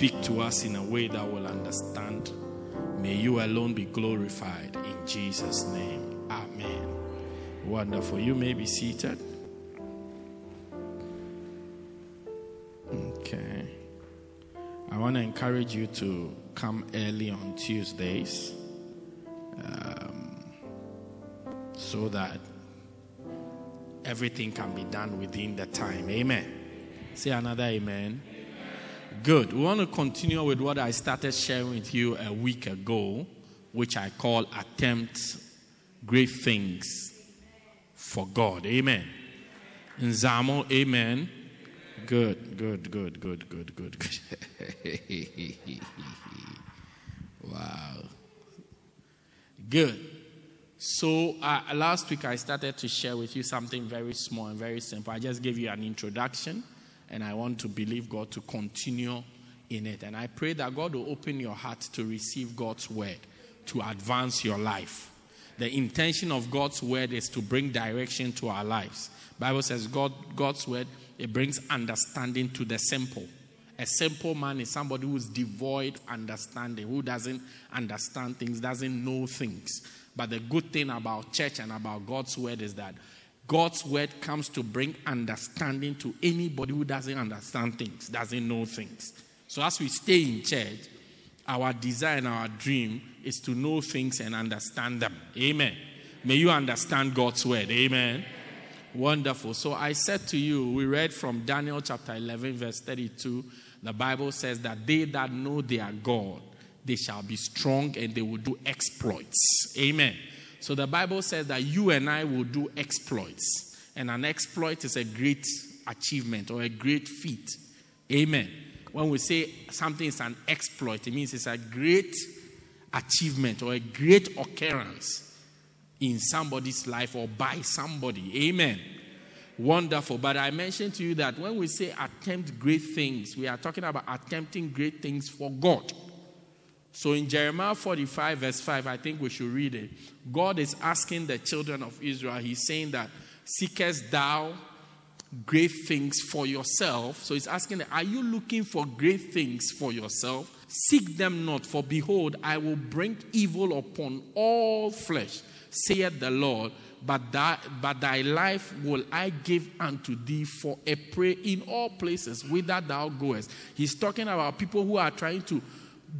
Speak to us in a way that we'll understand. May you alone be glorified in Jesus' name. Amen. Wonderful. You may be seated. Okay. I want to encourage you to come early on Tuesdays um, so that everything can be done within the time. Amen. Say another amen. Good. We want to continue with what I started sharing with you a week ago, which I call Attempt Great Things for God. Amen. Nzamo, amen. Good, good, good, good, good, good, good. wow. Good. So, uh, last week I started to share with you something very small and very simple. I just gave you an introduction, and I want to believe God to continue in it. And I pray that God will open your heart to receive God's word to advance your life. The intention of God's word is to bring direction to our lives. Bible says God, God's word it brings understanding to the simple. A simple man is somebody who is devoid understanding, who doesn't understand things, doesn't know things. But the good thing about church and about God's word is that God's word comes to bring understanding to anybody who doesn't understand things, doesn't know things. So as we stay in church, our desire and our dream is to know things and understand them. Amen. May you understand God's word. Amen. Wonderful. So I said to you, we read from Daniel chapter 11, verse 32. The Bible says that they that know their God, they shall be strong and they will do exploits. Amen. So the Bible says that you and I will do exploits. And an exploit is a great achievement or a great feat. Amen. When we say something is an exploit, it means it's a great achievement or a great occurrence in somebody's life or by somebody. Amen. Wonderful. But I mentioned to you that when we say attempt great things, we are talking about attempting great things for God. So in Jeremiah 45, verse 5, I think we should read it. God is asking the children of Israel, He's saying that, Seekest thou great things for yourself? So He's asking, Are you looking for great things for yourself? Seek them not, for behold, I will bring evil upon all flesh, saith the Lord. But, that, but thy life will I give unto thee for a prey in all places whither thou goest. He's talking about people who are trying to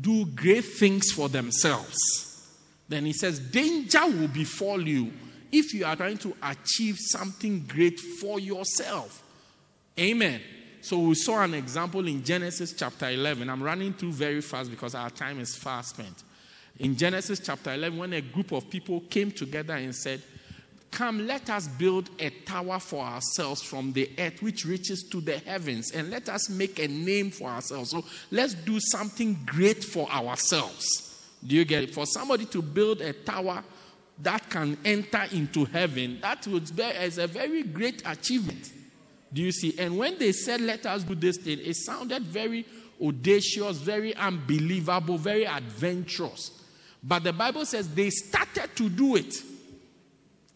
do great things for themselves. Then he says, Danger will befall you if you are trying to achieve something great for yourself. Amen. So we saw an example in Genesis chapter 11. I'm running through very fast because our time is fast spent. In Genesis chapter 11, when a group of people came together and said, Come, let us build a tower for ourselves from the earth which reaches to the heavens, and let us make a name for ourselves. So let's do something great for ourselves. Do you get it? For somebody to build a tower that can enter into heaven, that would be as a very great achievement. Do you see? And when they said, Let us do this thing, it sounded very audacious, very unbelievable, very adventurous. But the Bible says they started to do it.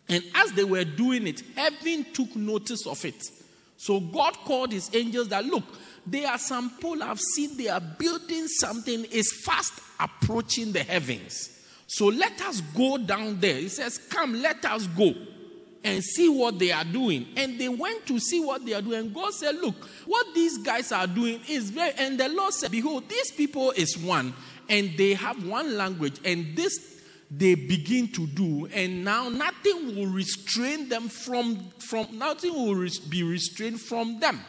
And as they were doing it, heaven took notice of it. So God called his angels that look, there are some people I've seen they are building something is fast approaching the heavens. So let us go down there. He says, Come, let us go and see what they are doing. And they went to see what they are doing. God said, Look, what these guys are doing is very. And the Lord said, Behold, these people is one, and they have one language, and this they begin to do, and now nothing will restrain them from, from nothing will be restrained from them,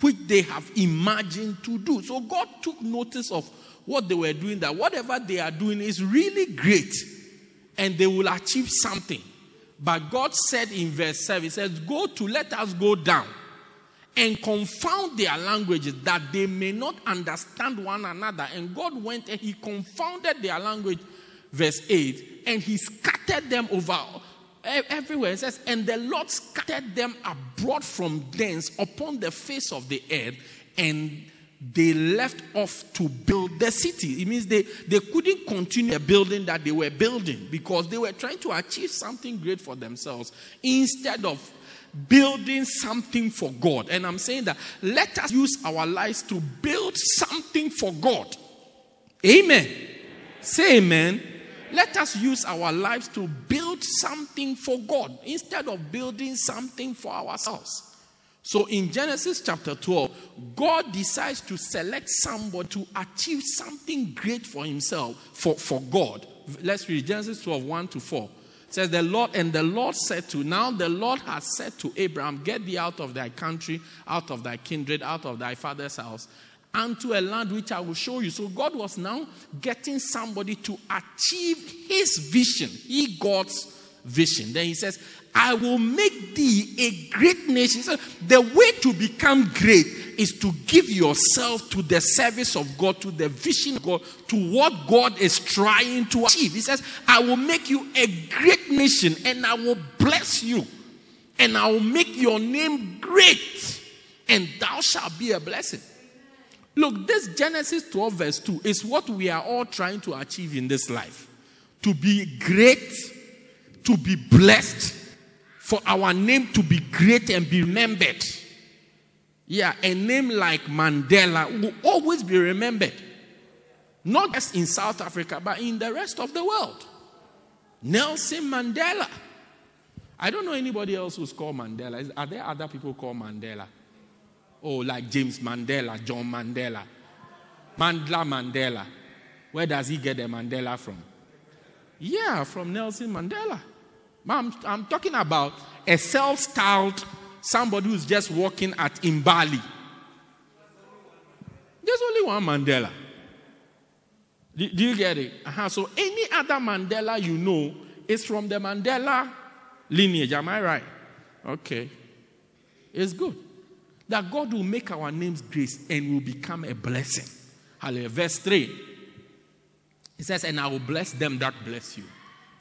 which they have imagined to do. So God took notice of what they were doing, that whatever they are doing is really great, and they will achieve something. But God said in verse 7, He says, Go to let us go down and confound their languages that they may not understand one another. And God went and he confounded their language, verse 8, and he scattered them over everywhere. It says, And the Lord scattered them abroad from thence upon the face of the earth, and they left off to build the city. It means they, they couldn't continue the building that they were building because they were trying to achieve something great for themselves instead of building something for God. And I'm saying that let us use our lives to build something for God. Amen. Say amen. Let us use our lives to build something for God instead of building something for ourselves. So in Genesis chapter 12, God decides to select somebody to achieve something great for himself, for, for God. Let's read Genesis 12, 1 to 4 says the Lord, and the Lord said to, now the Lord has said to Abraham, Get thee out of thy country, out of thy kindred, out of thy father's house, unto a land which I will show you. So God was now getting somebody to achieve his vision, he God's vision. Then he says, I will make thee a great nation. So the way to become great is to give yourself to the service of God, to the vision of God, to what God is trying to achieve. He says, I will make you a great nation and I will bless you and I will make your name great and thou shalt be a blessing. Look, this Genesis 12, verse 2 is what we are all trying to achieve in this life to be great, to be blessed for our name to be great and be remembered. Yeah, a name like Mandela will always be remembered. Not just in South Africa, but in the rest of the world. Nelson Mandela. I don't know anybody else who's called Mandela. Are there other people called Mandela? Oh, like James Mandela, John Mandela, Mandla Mandela. Where does he get the Mandela from? Yeah, from Nelson Mandela. I'm, I'm talking about a self styled somebody who's just walking at Mbali. There's only one Mandela. Do, do you get it? Uh-huh. So any other Mandela you know is from the Mandela lineage. Am I right? Okay. It's good. That God will make our names great and will become a blessing. Hallelujah. Verse 3. It says, And I will bless them that bless you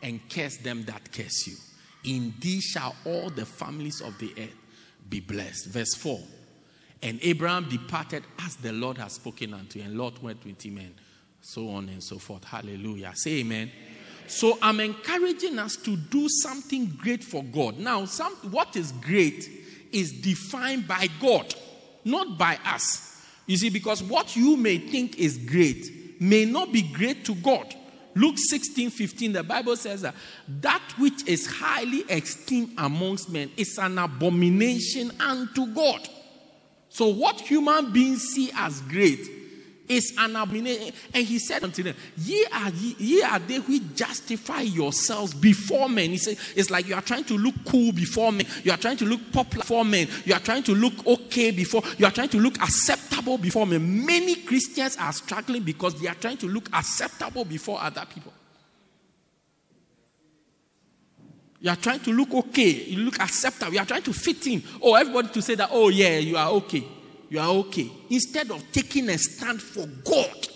and curse them that curse you. In thee shall all the families of the earth be blessed. Verse 4 And Abraham departed as the Lord had spoken unto him, and Lot went with him, and so on and so forth. Hallelujah. Say amen. So I'm encouraging us to do something great for God. Now, some, what is great is defined by God, not by us. You see, because what you may think is great may not be great to God. Luke 16 15, the Bible says that that which is highly esteemed amongst men is an abomination unto God. So, what human beings see as great is an abomination. And he said unto them, Ye are, ye, ye are they who justify yourselves before men. He said, It's like you are trying to look cool before men. You are trying to look popular before men. You are trying to look okay before. You are trying to look acceptable before men. Many Christians are struggling because they are trying to look acceptable before other people. You are trying to look okay. You look acceptable. You are trying to fit in. Oh, everybody to say that, oh, yeah, you are okay. You are okay. Instead of taking a stand for God,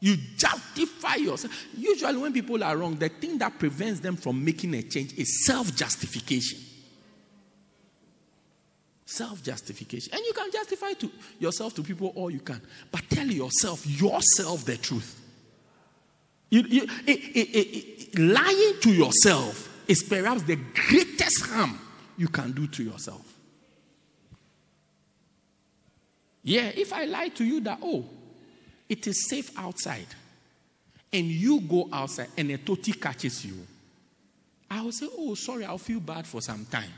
you justify yourself. Usually, when people are wrong, the thing that prevents them from making a change is self justification. Self justification. And you can justify to yourself to people all you can, but tell yourself, yourself, the truth. You, you, it, it, it, lying to yourself is perhaps the greatest harm you can do to yourself. Yeah, if I lie to you that, oh, it is safe outside, and you go outside and a toti catches you, I will say, oh, sorry, I'll feel bad for some time.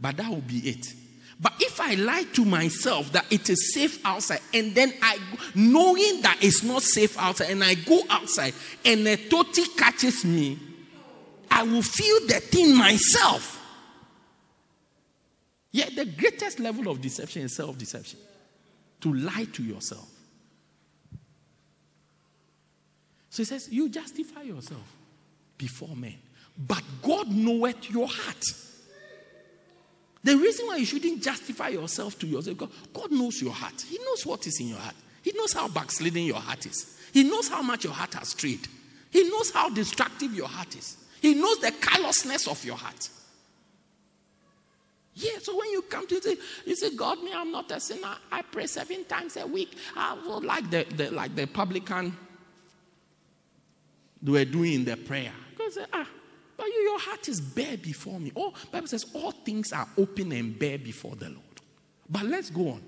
But that will be it. But if I lie to myself that it is safe outside, and then I, knowing that it's not safe outside, and I go outside and a toti catches me, I will feel the thing myself. Yeah, the greatest level of deception is self deception to lie to yourself. So he says, You justify yourself before men, but God knoweth your heart. The reason why you shouldn't justify yourself to yourself, because God knows your heart. He knows what is in your heart. He knows how backsliding your heart is. He knows how much your heart has strayed. He knows how destructive your heart is. He knows the callousness of your heart. Yeah, so when you come to say, you say, God, me, I'm not a sinner. I pray seven times a week. I will like the, the like the publican they were doing in the prayer. God said, ah, but you, your heart is bare before me. Oh, Bible says all things are open and bare before the Lord. But let's go on.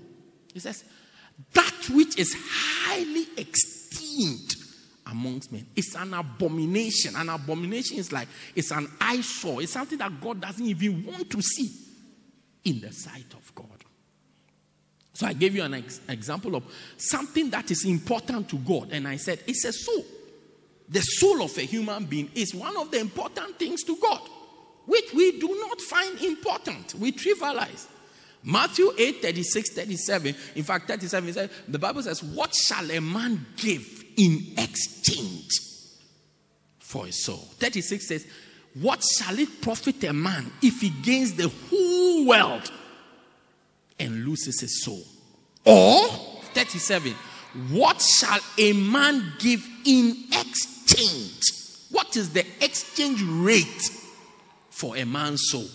He says, that which is highly esteemed amongst men is an abomination. An abomination is like it's an eyesore. It's something that God doesn't even want to see in the sight of God. So I gave you an ex- example of something that is important to God, and I said it's a soul. The soul of a human being is one of the important things to God, which we do not find important. We trivialize. Matthew 8 36, 37. In fact, 37 says, the Bible says, What shall a man give in exchange for his soul? 36 says, What shall it profit a man if he gains the whole world and loses his soul? Or 37, What shall a man give in exchange? What is the exchange rate for a man's soul?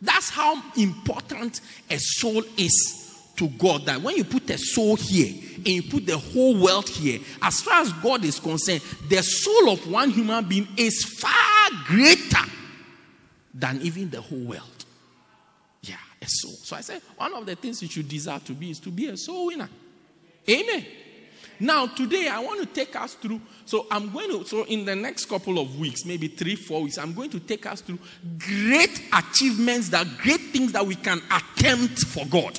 That's how important a soul is to God. That when you put a soul here and you put the whole world here, as far as God is concerned, the soul of one human being is far greater than even the whole world. Yeah, a soul. So I said, one of the things you should desire to be is to be a soul winner. Amen. Now, today I want to take us through. So, I'm going to, so in the next couple of weeks, maybe three, four weeks, I'm going to take us through great achievements, that great things that we can attempt for God.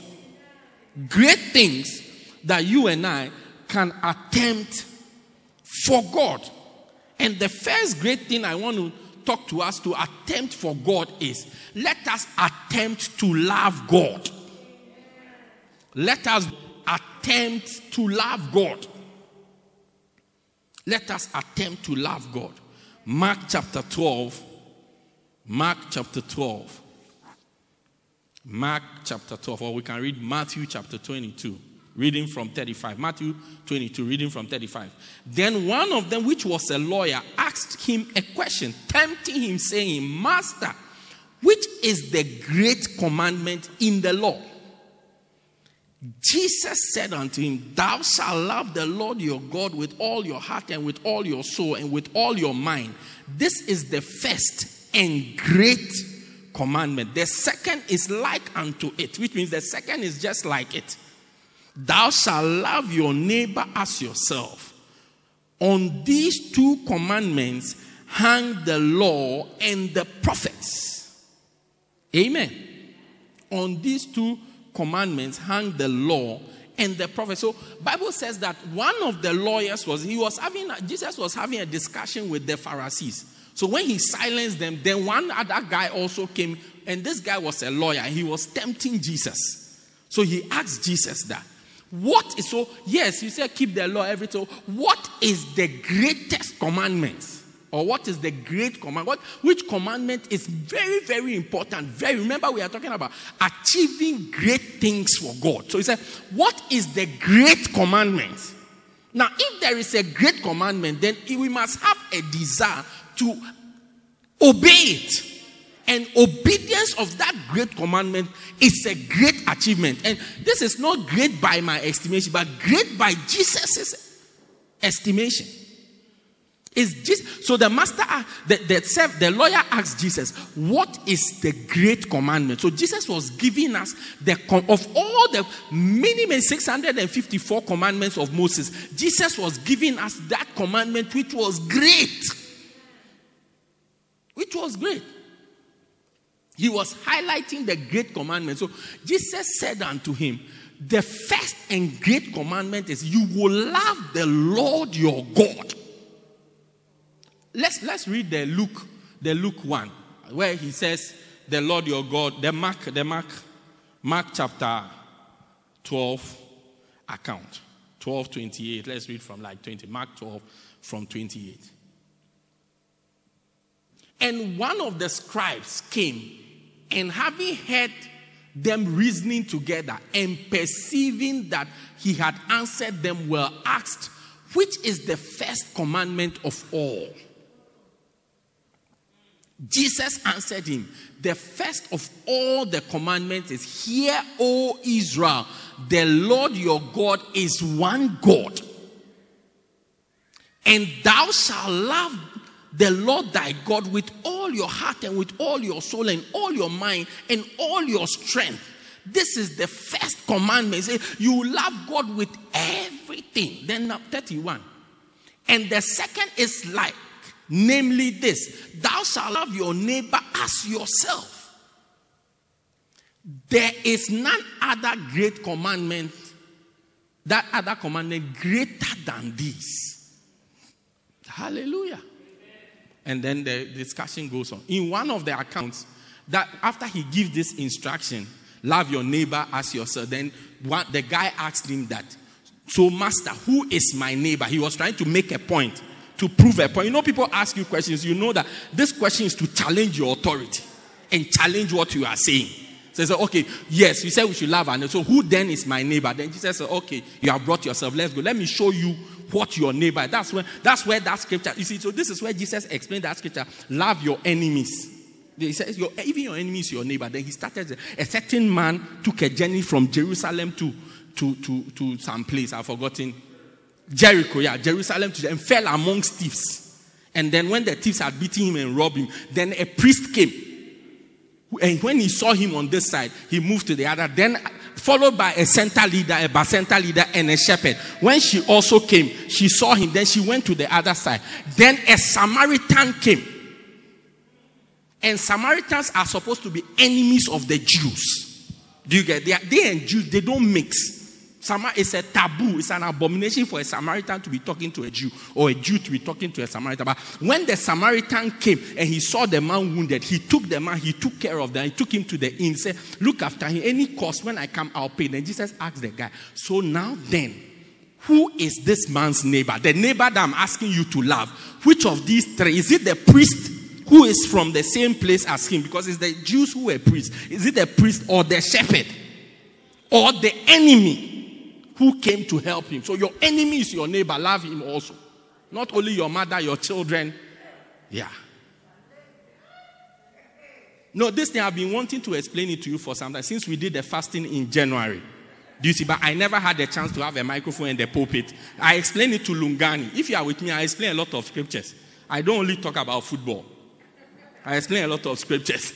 Great things that you and I can attempt for God. And the first great thing I want to talk to us to attempt for God is let us attempt to love God. Let us attempt to love God. Let us attempt to love God. Mark chapter 12. Mark chapter 12. Mark chapter 12, or we can read Matthew chapter 22, reading from 35. Matthew 22, reading from 35. Then one of them, which was a lawyer, asked him a question, tempting him, saying, Master, which is the great commandment in the law? Jesus said unto him, Thou shalt love the Lord your God with all your heart and with all your soul and with all your mind. This is the first and great commandment. The second is like unto it, which means the second is just like it. Thou shalt love your neighbor as yourself. On these two commandments hang the law and the prophets. Amen. On these two commandments hang the law and the prophet. So Bible says that one of the lawyers was he was having Jesus was having a discussion with the Pharisees. So when he silenced them, then one other guy also came, and this guy was a lawyer. He was tempting Jesus. So he asked Jesus that. What is so? Yes, you say keep the law every so. What is the greatest commandment? Or what is the great command? What which commandment is very, very important? Very remember, we are talking about achieving great things for God. So he said, What is the great commandment? Now, if there is a great commandment, then we must have a desire to obey it. And obedience of that great commandment is a great achievement. And this is not great by my estimation, but great by Jesus' estimation. Is Jesus, so the master, uh, the, the, the lawyer asked Jesus, What is the great commandment? So Jesus was giving us the of all the minimum 654 commandments of Moses, Jesus was giving us that commandment which was great. Which was great. He was highlighting the great commandment. So Jesus said unto him, The first and great commandment is you will love the Lord your God Let's let's read the Luke, the Luke one, where he says, "The Lord your God." The Mark, the Mark, Mark chapter twelve account, twelve twenty eight. Let's read from like twenty. Mark twelve from twenty eight. And one of the scribes came, and having heard them reasoning together and perceiving that he had answered them well, asked, Which is the first commandment of all? Jesus answered him, The first of all the commandments is, Hear, O Israel, the Lord your God is one God. And thou shalt love the Lord thy God with all your heart and with all your soul and all your mind and all your strength. This is the first commandment. Say, you love God with everything. Then 31. And the second is like namely this Thou shalt love your neighbor as yourself. There is none other great commandment, that other commandment greater than this. Hallelujah. And then the discussion goes on. In one of the accounts, that after he gives this instruction, love your neighbor as yourself, then one, the guy asked him that, So, master, who is my neighbor? He was trying to make a point to prove a point. You know, people ask you questions, you know that this question is to challenge your authority and challenge what you are saying. So he said, okay, yes, you said we should love and so who then is my neighbor? Then Jesus said, okay, you have brought yourself. Let's go. Let me show you what your neighbor. Is. That's where that's where that scripture. You see, so this is where Jesus explained that scripture. Love your enemies. He says, your, even your enemy is your neighbor. Then he started. A certain man took a journey from Jerusalem to to to to some place. I've forgotten Jericho, yeah, Jerusalem, to, and fell amongst thieves. And then when the thieves had beaten him and robbed him, then a priest came. And when he saw him on this side, he moved to the other. Then followed by a center leader, a bacenta leader, and a shepherd. When she also came, she saw him. Then she went to the other side. Then a Samaritan came. And Samaritans are supposed to be enemies of the Jews. Do you get? Are, they and Jews they don't mix. Is a taboo. It's an abomination for a Samaritan to be talking to a Jew or a Jew to be talking to a Samaritan. But when the Samaritan came and he saw the man wounded, he took the man, he took care of them, he took him to the inn, said, Look after him. Any cost when I come, I'll pay. Then Jesus asked the guy, So now then, who is this man's neighbor? The neighbor that I'm asking you to love. Which of these three? Is it the priest who is from the same place as him? Because it's the Jews who were priests. Is it the priest or the shepherd? Or the enemy? Who came to help him. So your enemy is your neighbor. Love him also. Not only your mother, your children. Yeah. No, this thing I've been wanting to explain it to you for some time since we did the fasting in January. Do you see? But I never had a chance to have a microphone in the pulpit. I explained it to Lungani. If you are with me, I explain a lot of scriptures. I don't only talk about football. I explain a lot of scriptures.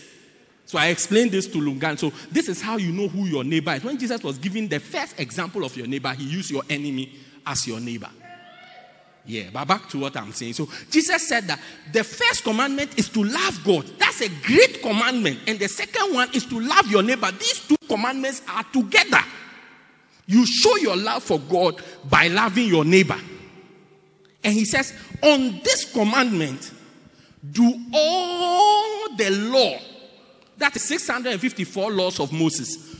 So I explained this to Lungan. So this is how you know who your neighbor is. When Jesus was giving the first example of your neighbor, he used your enemy as your neighbor. Yeah, but back to what I'm saying. So Jesus said that the first commandment is to love God. That's a great commandment. And the second one is to love your neighbor. These two commandments are together. You show your love for God by loving your neighbor. And he says, on this commandment, do all the law that is 654 laws of Moses.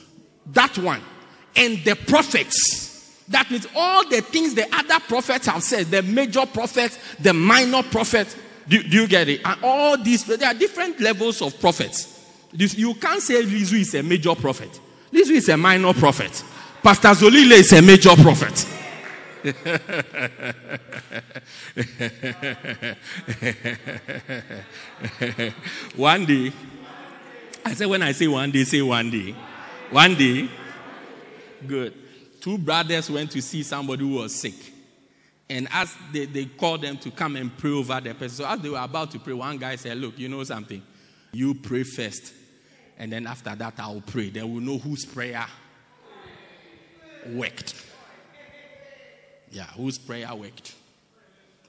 That one. And the prophets. That means all the things the other prophets have said, the major prophets, the minor prophets. Do, do you get it? And all these, there are different levels of prophets. You can't say Lizu is a major prophet. Lizu is a minor prophet. Pastor Zolile is a major prophet. One day, I said, when I say one day, say one day. One day. Good. Two brothers went to see somebody who was sick. And as they, they called them to come and pray over the person. So as they were about to pray, one guy said, Look, you know something? You pray first. And then after that, I'll pray. Then we'll know whose prayer worked. Yeah, whose prayer worked.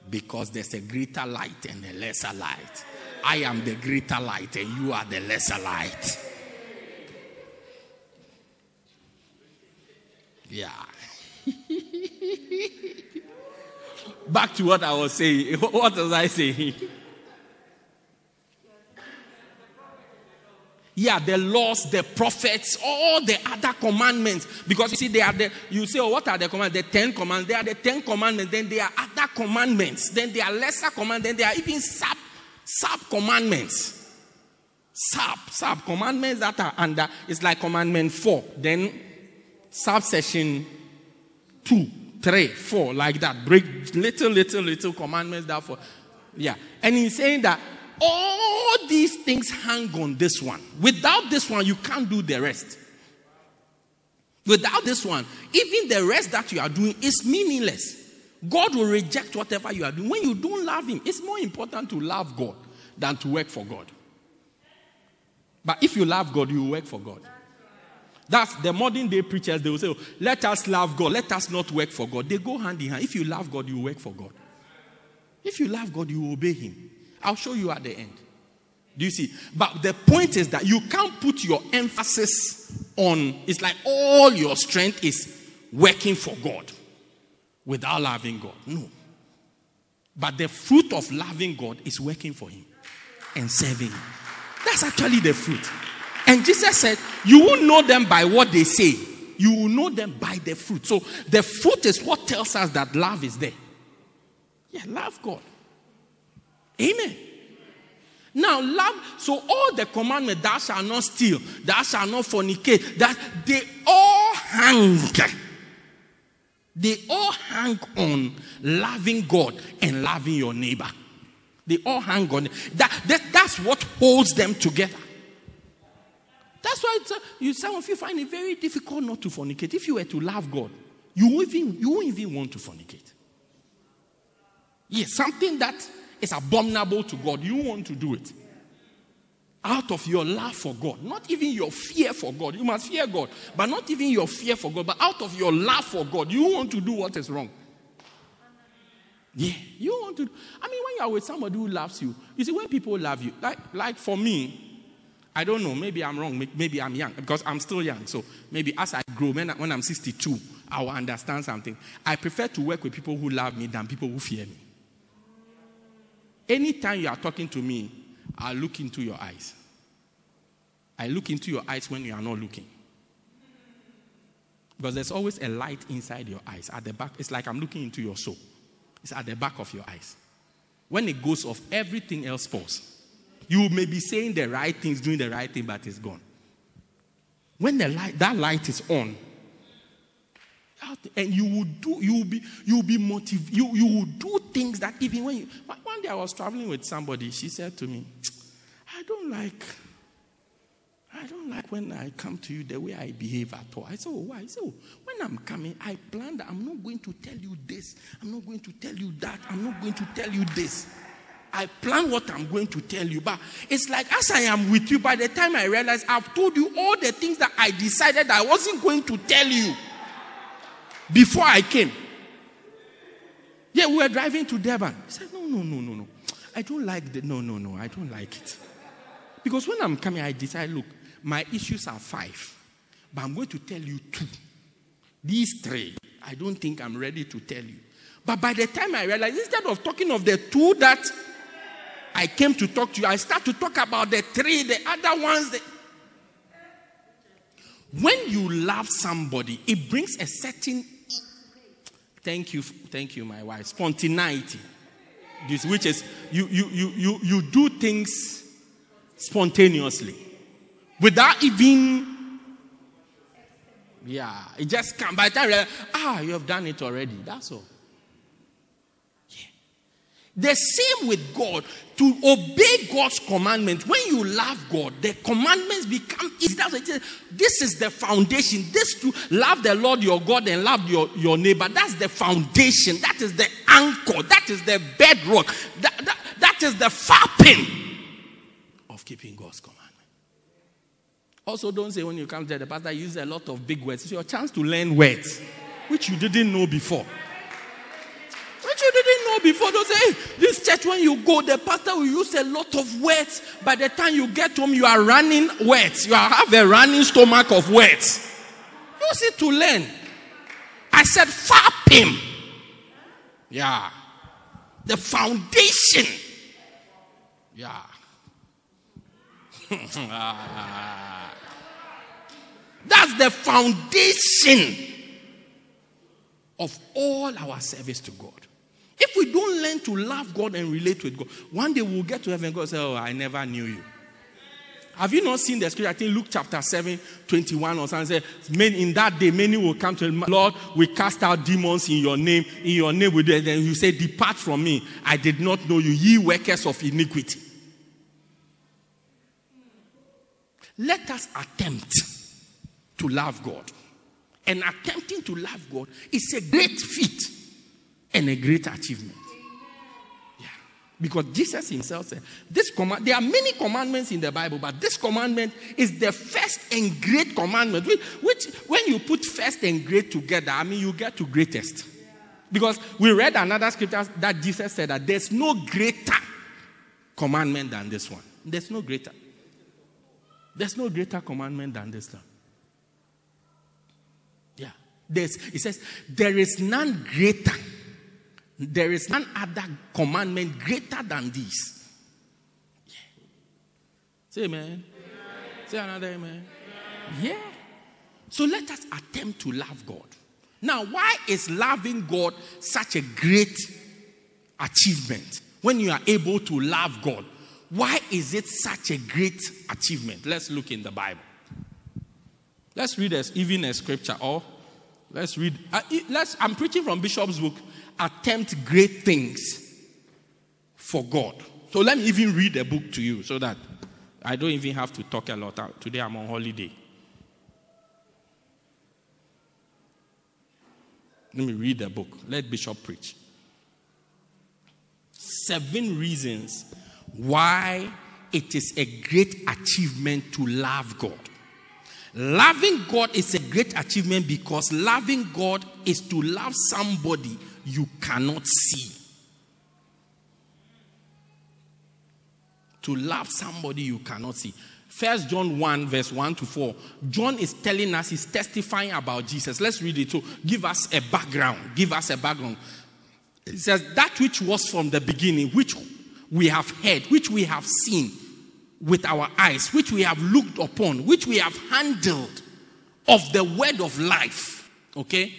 Because there's a greater light and a lesser light. I am the greater light and you are the lesser light. Yeah. Back to what I was saying. What was I saying? Yeah, the laws, the prophets, all the other commandments. Because you see, they are the, you say, oh, what are the commandments? The Ten Commandments. They are the Ten Commandments. Then there are other commandments. Then there are lesser commandments. Then there are even sub sub commandments. Sub, sub, commandments that are under, it's like commandment four, then subsection two, three, four, like that. Break little, little, little commandments that for, yeah. And he's saying that all these things hang on this one. Without this one, you can't do the rest. Without this one, even the rest that you are doing is meaningless. God will reject whatever you are doing. When you don't love Him, it's more important to love God than to work for God. But if you love God, you work for God. That's the modern day preachers, they will say, oh, Let us love God, let us not work for God. They go hand in hand. If you love God, you work for God. If you love God, you obey Him. I'll show you at the end. Do you see? But the point is that you can't put your emphasis on, it's like all your strength is working for God without loving God. No. But the fruit of loving God is working for Him and serving Him. That's actually the fruit. And Jesus said, You will know them by what they say, you will know them by the fruit. So the fruit is what tells us that love is there. Yeah, love God. Amen. Now, love, so all the commandments, thou shalt not steal, thou shalt not fornicate, that they all hang. They all hang on loving God and loving your neighbor. They all hang on. That, that, that's what holds them together. That's why uh, you, some of you find it very difficult not to fornicate. If you were to love God, you won't even, you won't even want to fornicate. Yes, something that is abominable to God, you want to do it. Out of your love for God, not even your fear for God. You must fear God, but not even your fear for God, but out of your love for God, you want to do what is wrong. Yeah, you want to. I mean, when you are with somebody who loves you, you see, when people love you, like, like for me, I don't know, maybe I'm wrong, maybe I'm young, because I'm still young. So maybe as I grow, when, when I'm 62, I will understand something. I prefer to work with people who love me than people who fear me. Anytime you are talking to me, I look into your eyes. I look into your eyes when you are not looking. Because there's always a light inside your eyes. At the back, it's like I'm looking into your soul. It's at the back of your eyes. When it goes off, everything else falls. You may be saying the right things, doing the right thing, but it's gone. When the light, that light is on, and you will do, you will be, you will be motivated, you, you will do things that even when you, day I was traveling with somebody, she said to me, I don't like, I don't like when I come to you the way I behave at all. I said, oh, why? Said, oh, when I'm coming, I plan that I'm not going to tell you this, I'm not going to tell you that, I'm not going to tell you this. I plan what I'm going to tell you, but it's like as I am with you, by the time I realize I've told you all the things that I decided I wasn't going to tell you before I came. Yeah, we were driving to Durban. He said, No, no, no, no, no. I don't like the no, no, no, I don't like it. Because when I'm coming, I decide, look, my issues are five, but I'm going to tell you two. These three, I don't think I'm ready to tell you. But by the time I realize, instead of talking of the two that I came to talk to you, I start to talk about the three, the other ones. The... When you love somebody, it brings a certain thank you, thank you, my wife, spontaneity. This, which is you you you you you do things spontaneously without even yeah, it just comes by the time ah, you have done it already. That's all. The same with God. To obey God's commandment, when you love God, the commandments become easy. This is the foundation. This to love the Lord your God and love your, your neighbor. That's the foundation. That is the anchor. That is the bedrock. That, that, that is the fapping of keeping God's commandment. Also, don't say when you come to the pastor, use a lot of big words. It's your chance to learn words which you didn't know before you didn't know before. Don't say, hey, this church, when you go, the pastor will use a lot of words. By the time you get home, you are running words. You have a running stomach of words. Use it to learn. I said, fap him. Yeah. The foundation. Yeah. That's the foundation of all our service to God. If we don't learn to love God and relate with God, one day we'll get to heaven and God say, Oh, I never knew you. Have you not seen the scripture? I think Luke chapter 7, 21 or something. Says, in that day, many will come to the Lord, we cast out demons in your name. In your name, we then you say, Depart from me. I did not know you, ye workers of iniquity. Let us attempt to love God. And attempting to love God is a great feat and a great achievement. Yeah. Because Jesus himself said, this command, there are many commandments in the Bible, but this commandment is the first and great commandment, which, which when you put first and great together, I mean, you get to greatest. Because we read another scripture that Jesus said that there's no greater commandment than this one. There's no greater. There's no greater commandment than this one. Yeah. There's, it says, there is none greater there is none other commandment greater than this. Yeah. Say amen. amen. Say another amen. amen. Yeah. So let us attempt to love God. Now, why is loving God such a great achievement? When you are able to love God, why is it such a great achievement? Let's look in the Bible. Let's read as even a scripture or let's read. Uh, let's, I'm preaching from Bishop's book, attempt great things for God. So let me even read a book to you so that I don't even have to talk a lot. Today I'm on holiday. Let me read the book. Let Bishop preach. Seven reasons why it is a great achievement to love God. Loving God is a great achievement because loving God is to love somebody you cannot see. To love somebody you cannot see. First John 1, verse 1 to 4. John is telling us, he's testifying about Jesus. Let's read it. So give us a background. Give us a background. It says, That which was from the beginning, which we have heard, which we have seen with our eyes, which we have looked upon, which we have handled of the word of life. Okay?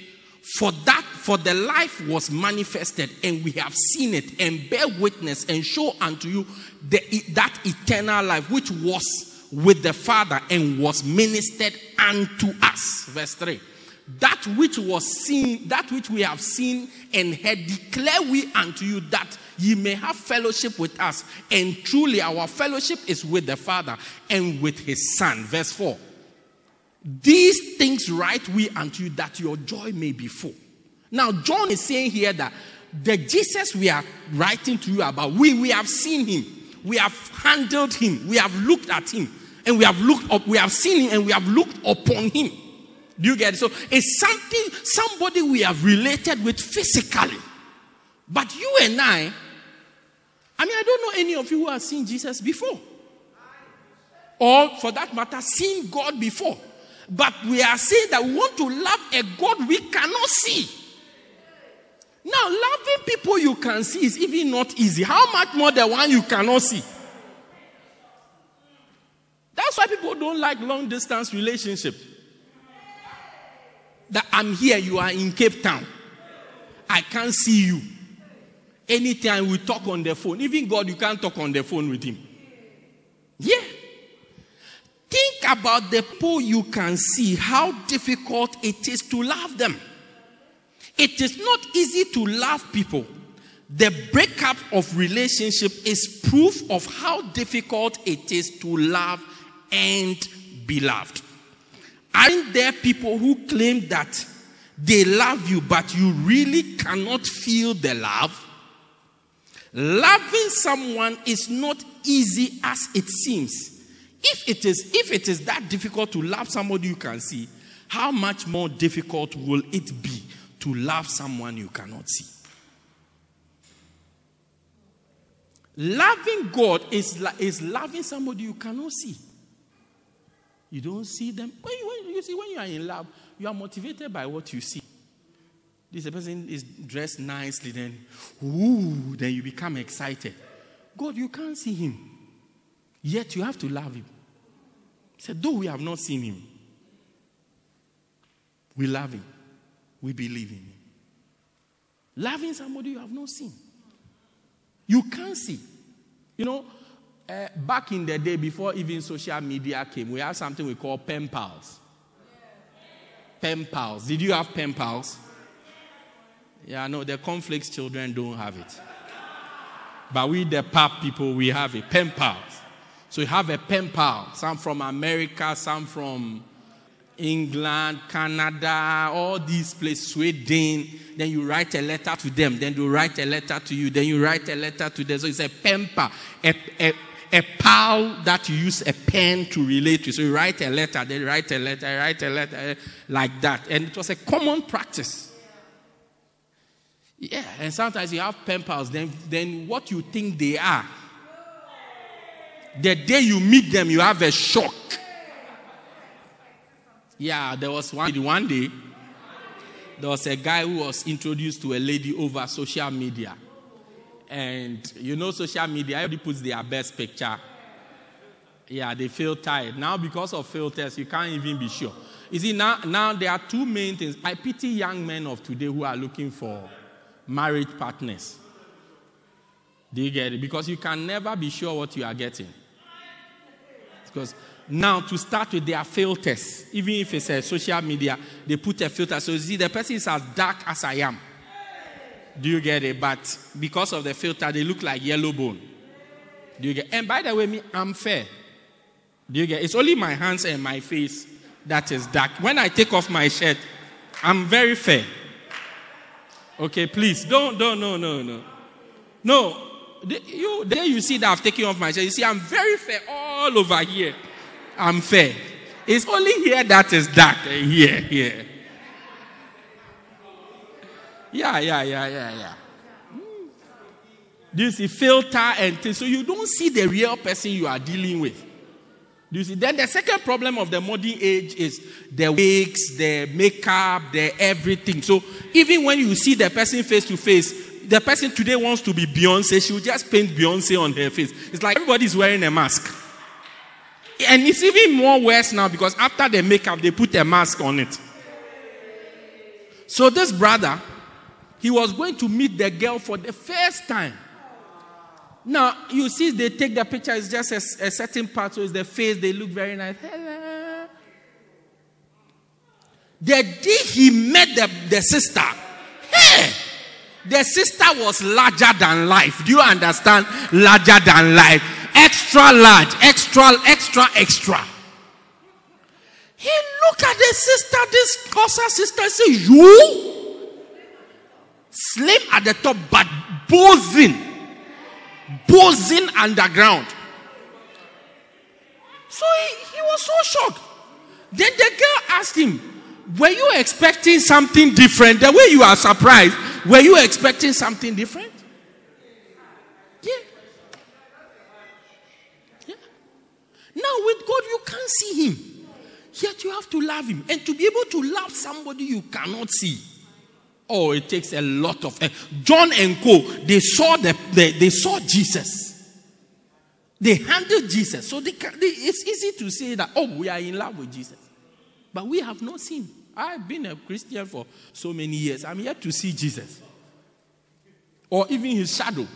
For that, for the life was manifested, and we have seen it, and bear witness, and show unto you the, that eternal life which was with the Father and was ministered unto us. Verse 3. That which was seen, that which we have seen and heard, declare we unto you that ye may have fellowship with us. And truly, our fellowship is with the Father and with his Son. Verse 4. These things write we unto you that your joy may be full. Now, John is saying here that the Jesus we are writing to you about, we, we have seen him, we have handled him, we have looked at him, and we have looked up, we have seen him, and we have looked upon him. Do you get it? So it's something, somebody we have related with physically. But you and I, I mean, I don't know any of you who have seen Jesus before. Or for that matter, seen God before. But we are saying that we want to love a God we cannot see. Now, loving people you can see is even not easy. How much more the one you cannot see? That's why people don't like long distance relationship. That I'm here, you are in Cape Town. I can't see you. Anytime we talk on the phone, even God, you can't talk on the phone with him. Yeah. Think about the poor you can see, how difficult it is to love them. It is not easy to love people. The breakup of relationship is proof of how difficult it is to love and be loved. Aren't there people who claim that they love you, but you really cannot feel the love? Loving someone is not easy as it seems. If it is, if it is that difficult to love somebody you can see, how much more difficult will it be to love someone you cannot see? Loving God is, is loving somebody you cannot see. You don't see them. When you, when you see, when you are in love, you are motivated by what you see. This person is dressed nicely, then, ooh, then you become excited. God, you can't see him. Yet you have to love him. He said, though we have not seen him, we love him. We believe in him. Loving somebody you have not seen. You can't see. You know, Uh, back in the day, before even social media came, we had something we call pen pals. Pen pals. Did you have pen pals? Yeah, no, the conflicts children don't have it. But we, the pap people, we have a pen pals. So you have a pen pal, some from America, some from England, Canada, all these places, Sweden. Then you write a letter to them. Then they write a letter to you. Then you write a letter to them. So it's a pen pal, a, a, a pal that you use a pen to relate to. So you write a letter, then write a letter, write a letter like that. And it was a common practice. Yeah, and sometimes you have pen pals, then, then what you think they are, the day you meet them, you have a shock. Yeah, there was one, one day, there was a guy who was introduced to a lady over social media. And you know, social media, everybody puts their best picture. Yeah, they feel tired. Now, because of filters, you can't even be sure. You see, now, now there are two main things. I pity young men of today who are looking for marriage partners. Do you get it? Because you can never be sure what you are getting. Because now, to start with, there are filters. Even if it's a social media, they put a filter. So, see, the person is as dark as I am. Do you get it? But because of the filter, they look like yellow bone. Do you get? It? And by the way, me, I'm fair. Do you get? It's only my hands and my face that is dark. When I take off my shirt, I'm very fair. Okay, please don't, don't, no, no, no, no. The, you, there you see that I've taken off my shirt. You see, I'm very fair all over here. I'm fair. It's only here that is dark. Here, here. Yeah, yeah, yeah, yeah, yeah. Mm. Do you see filter and things? So you don't see the real person you are dealing with. Do you see? Then the second problem of the modern age is the wigs, the makeup, the everything. So even when you see the person face to face, the person today wants to be Beyonce, she will just paint Beyonce on her face. It's like everybody's wearing a mask. And it's even more worse now because after the makeup, they put a mask on it. So this brother, he was going to meet the girl for the first time. Now, you see, they take the picture, it's just a, a certain part, so it's the face, they look very nice. Hello. The day he met the, the sister, hey, the sister was larger than life. Do you understand? Larger than life. Extra large, extra, extra, extra. He looked at the sister, this Xhosa sister, and said, You? Slim at the top, but boozing. Boozing underground. So he, he was so shocked. Then the girl asked him, Were you expecting something different? The way you are surprised, were you expecting something different? Yeah. Yeah. Now, with God, you can't see Him. Yet you have to love Him. And to be able to love somebody you cannot see. Oh, it takes a lot of. Uh, John and Co. They saw the, the, they saw Jesus. They handled Jesus, so they, can, they, it's easy to say that oh we are in love with Jesus, but we have not seen. I've been a Christian for so many years. I'm yet to see Jesus, or even His shadow.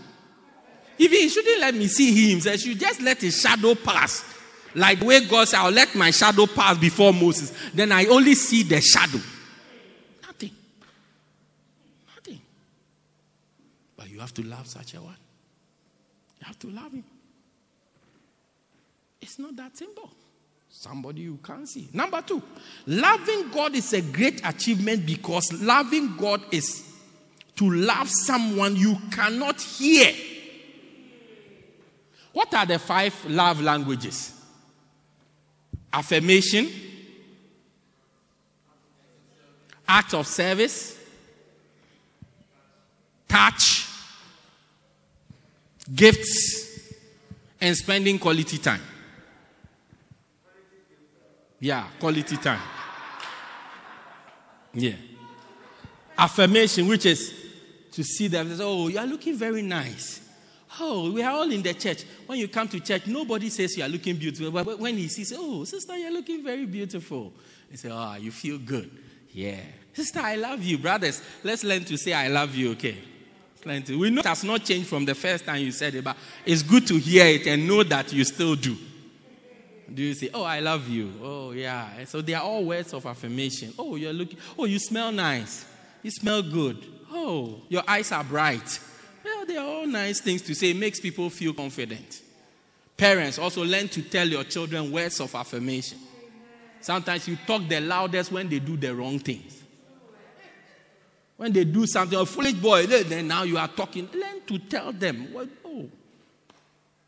Even He shouldn't let me see Him. He should just let His shadow pass. Like the way God said, I'll let my shadow pass before Moses. Then I only see the shadow. You have to love such a one. You have to love him. It's not that simple. Somebody you can't see. Number two, loving God is a great achievement because loving God is to love someone you cannot hear. What are the five love languages? Affirmation, act of service, touch, gifts, and spending quality time. Yeah, quality time. Yeah. Affirmation, which is to see them, oh, you are looking very nice. Oh, we are all in the church. When you come to church, nobody says you are looking beautiful. But when he sees, oh, sister, you're looking very beautiful, he say, oh, you feel good. Yeah. Sister, I love you. Brothers, let's learn to say, I love you, okay? Plenty. We know it has not changed from the first time you said it, but it's good to hear it and know that you still do. Do you say, Oh, I love you? Oh, yeah. And so they are all words of affirmation. Oh, you're looking, oh, you smell nice. You smell good. Oh, your eyes are bright. Well, they are all nice things to say. It makes people feel confident. Parents also learn to tell your children words of affirmation. Sometimes you talk the loudest when they do the wrong things. When they do something, a foolish boy, then now you are talking. Learn to tell them, well, oh,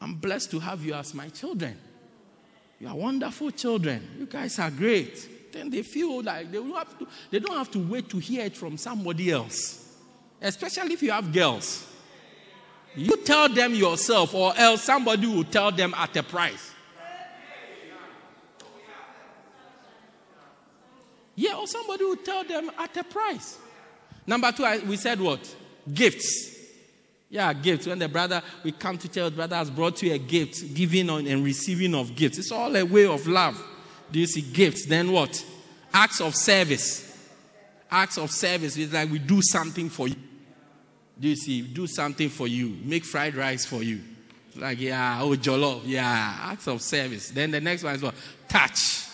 I'm blessed to have you as my children. You are wonderful children. You guys are great. Then they feel like they don't have to, they don't have to wait to hear it from somebody else. Especially if you have girls. You tell them yourself, or else somebody will tell them at a price. Yeah, or somebody will tell them at a price. Number two, we said what? Gifts. Yeah, gifts. When the brother, we come to church, brother has brought you a gift, giving and receiving of gifts. It's all a way of love. Do you see gifts? Then what? Acts of service. Acts of service is like we do something for you. Do you see? Do something for you. Make fried rice for you. Like, yeah, oh, jollof. Yeah, acts of service. Then the next one is what? Touch.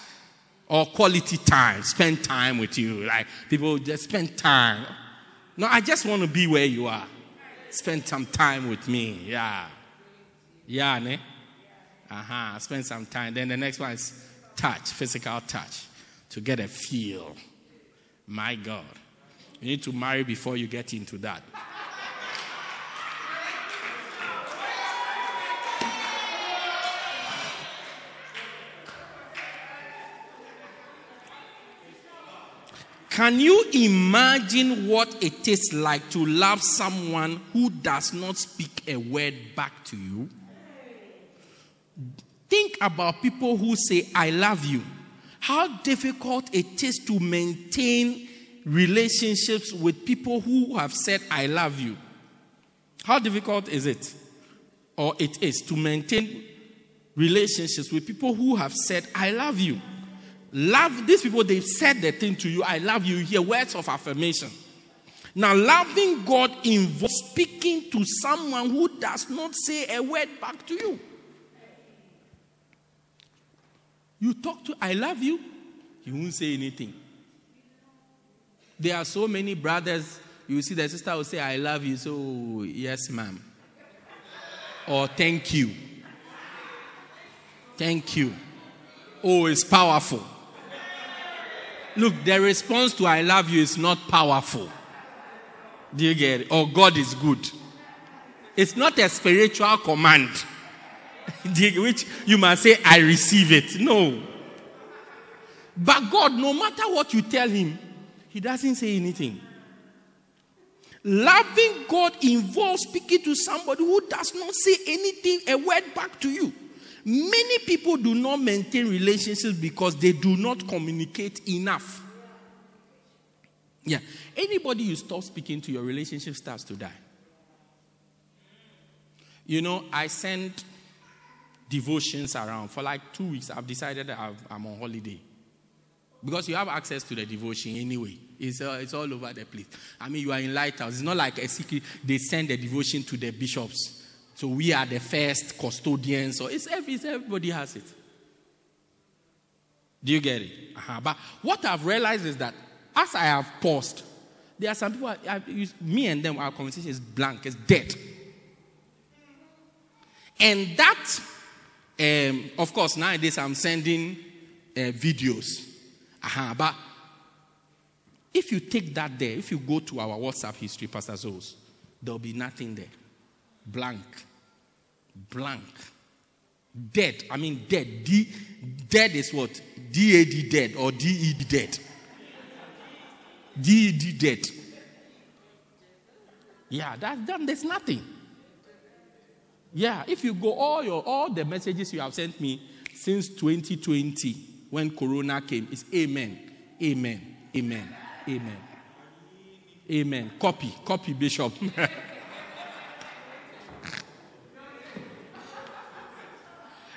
Or quality time. Spend time with you. Like, people just spend time. No, I just want to be where you are. Spend some time with me. Yeah. Yeah, ne? Uh-huh. Spend some time. Then the next one is touch, physical touch, to get a feel. My God. You need to marry before you get into that. Can you imagine what it is like to love someone who does not speak a word back to you? Think about people who say, I love you. How difficult it is to maintain relationships with people who have said, I love you. How difficult is it? Or it is to maintain relationships with people who have said, I love you. Love these people, they've said the thing to you. I love you. You hear words of affirmation. Now, loving God involves speaking to someone who does not say a word back to you. You talk to, I love you, he won't say anything. There are so many brothers, you see the sister will say, I love you, so yes, ma'am. Or thank you. Thank you. Oh, it's powerful. Look, the response to I love you is not powerful. Do you get it? Or God is good. It's not a spiritual command, which you must say, I receive it. No. But God, no matter what you tell him, he doesn't say anything. Loving God involves speaking to somebody who does not say anything, a word back to you. Many people do not maintain relationships because they do not communicate enough. Yeah. Anybody you stop speaking to, your relationship starts to die. You know, I send devotions around for like two weeks. I've decided that I'm on holiday. Because you have access to the devotion anyway. It's, uh, it's all over the place. I mean, you are in Lighthouse. It's not like a secret. They send the devotion to the bishops. So we are the first custodians. So it's, it's everybody has it. Do you get it? Uh-huh. But what I've realized is that as I have paused, there are some people, I, me and them, our conversation is blank, it's dead. And that, um, of course, nowadays I'm sending uh, videos. Uh-huh. But if you take that there, if you go to our WhatsApp history, Pastor Zos, there'll be nothing there. Blank. Blank. Dead. I mean, dead. D, dead is what? D A D dead or D E D dead. D E D dead. Yeah, that, that, there's nothing. Yeah, if you go all your all the messages you have sent me since 2020 when Corona came, is Amen, Amen, Amen, Amen, Amen. Copy, copy, Bishop.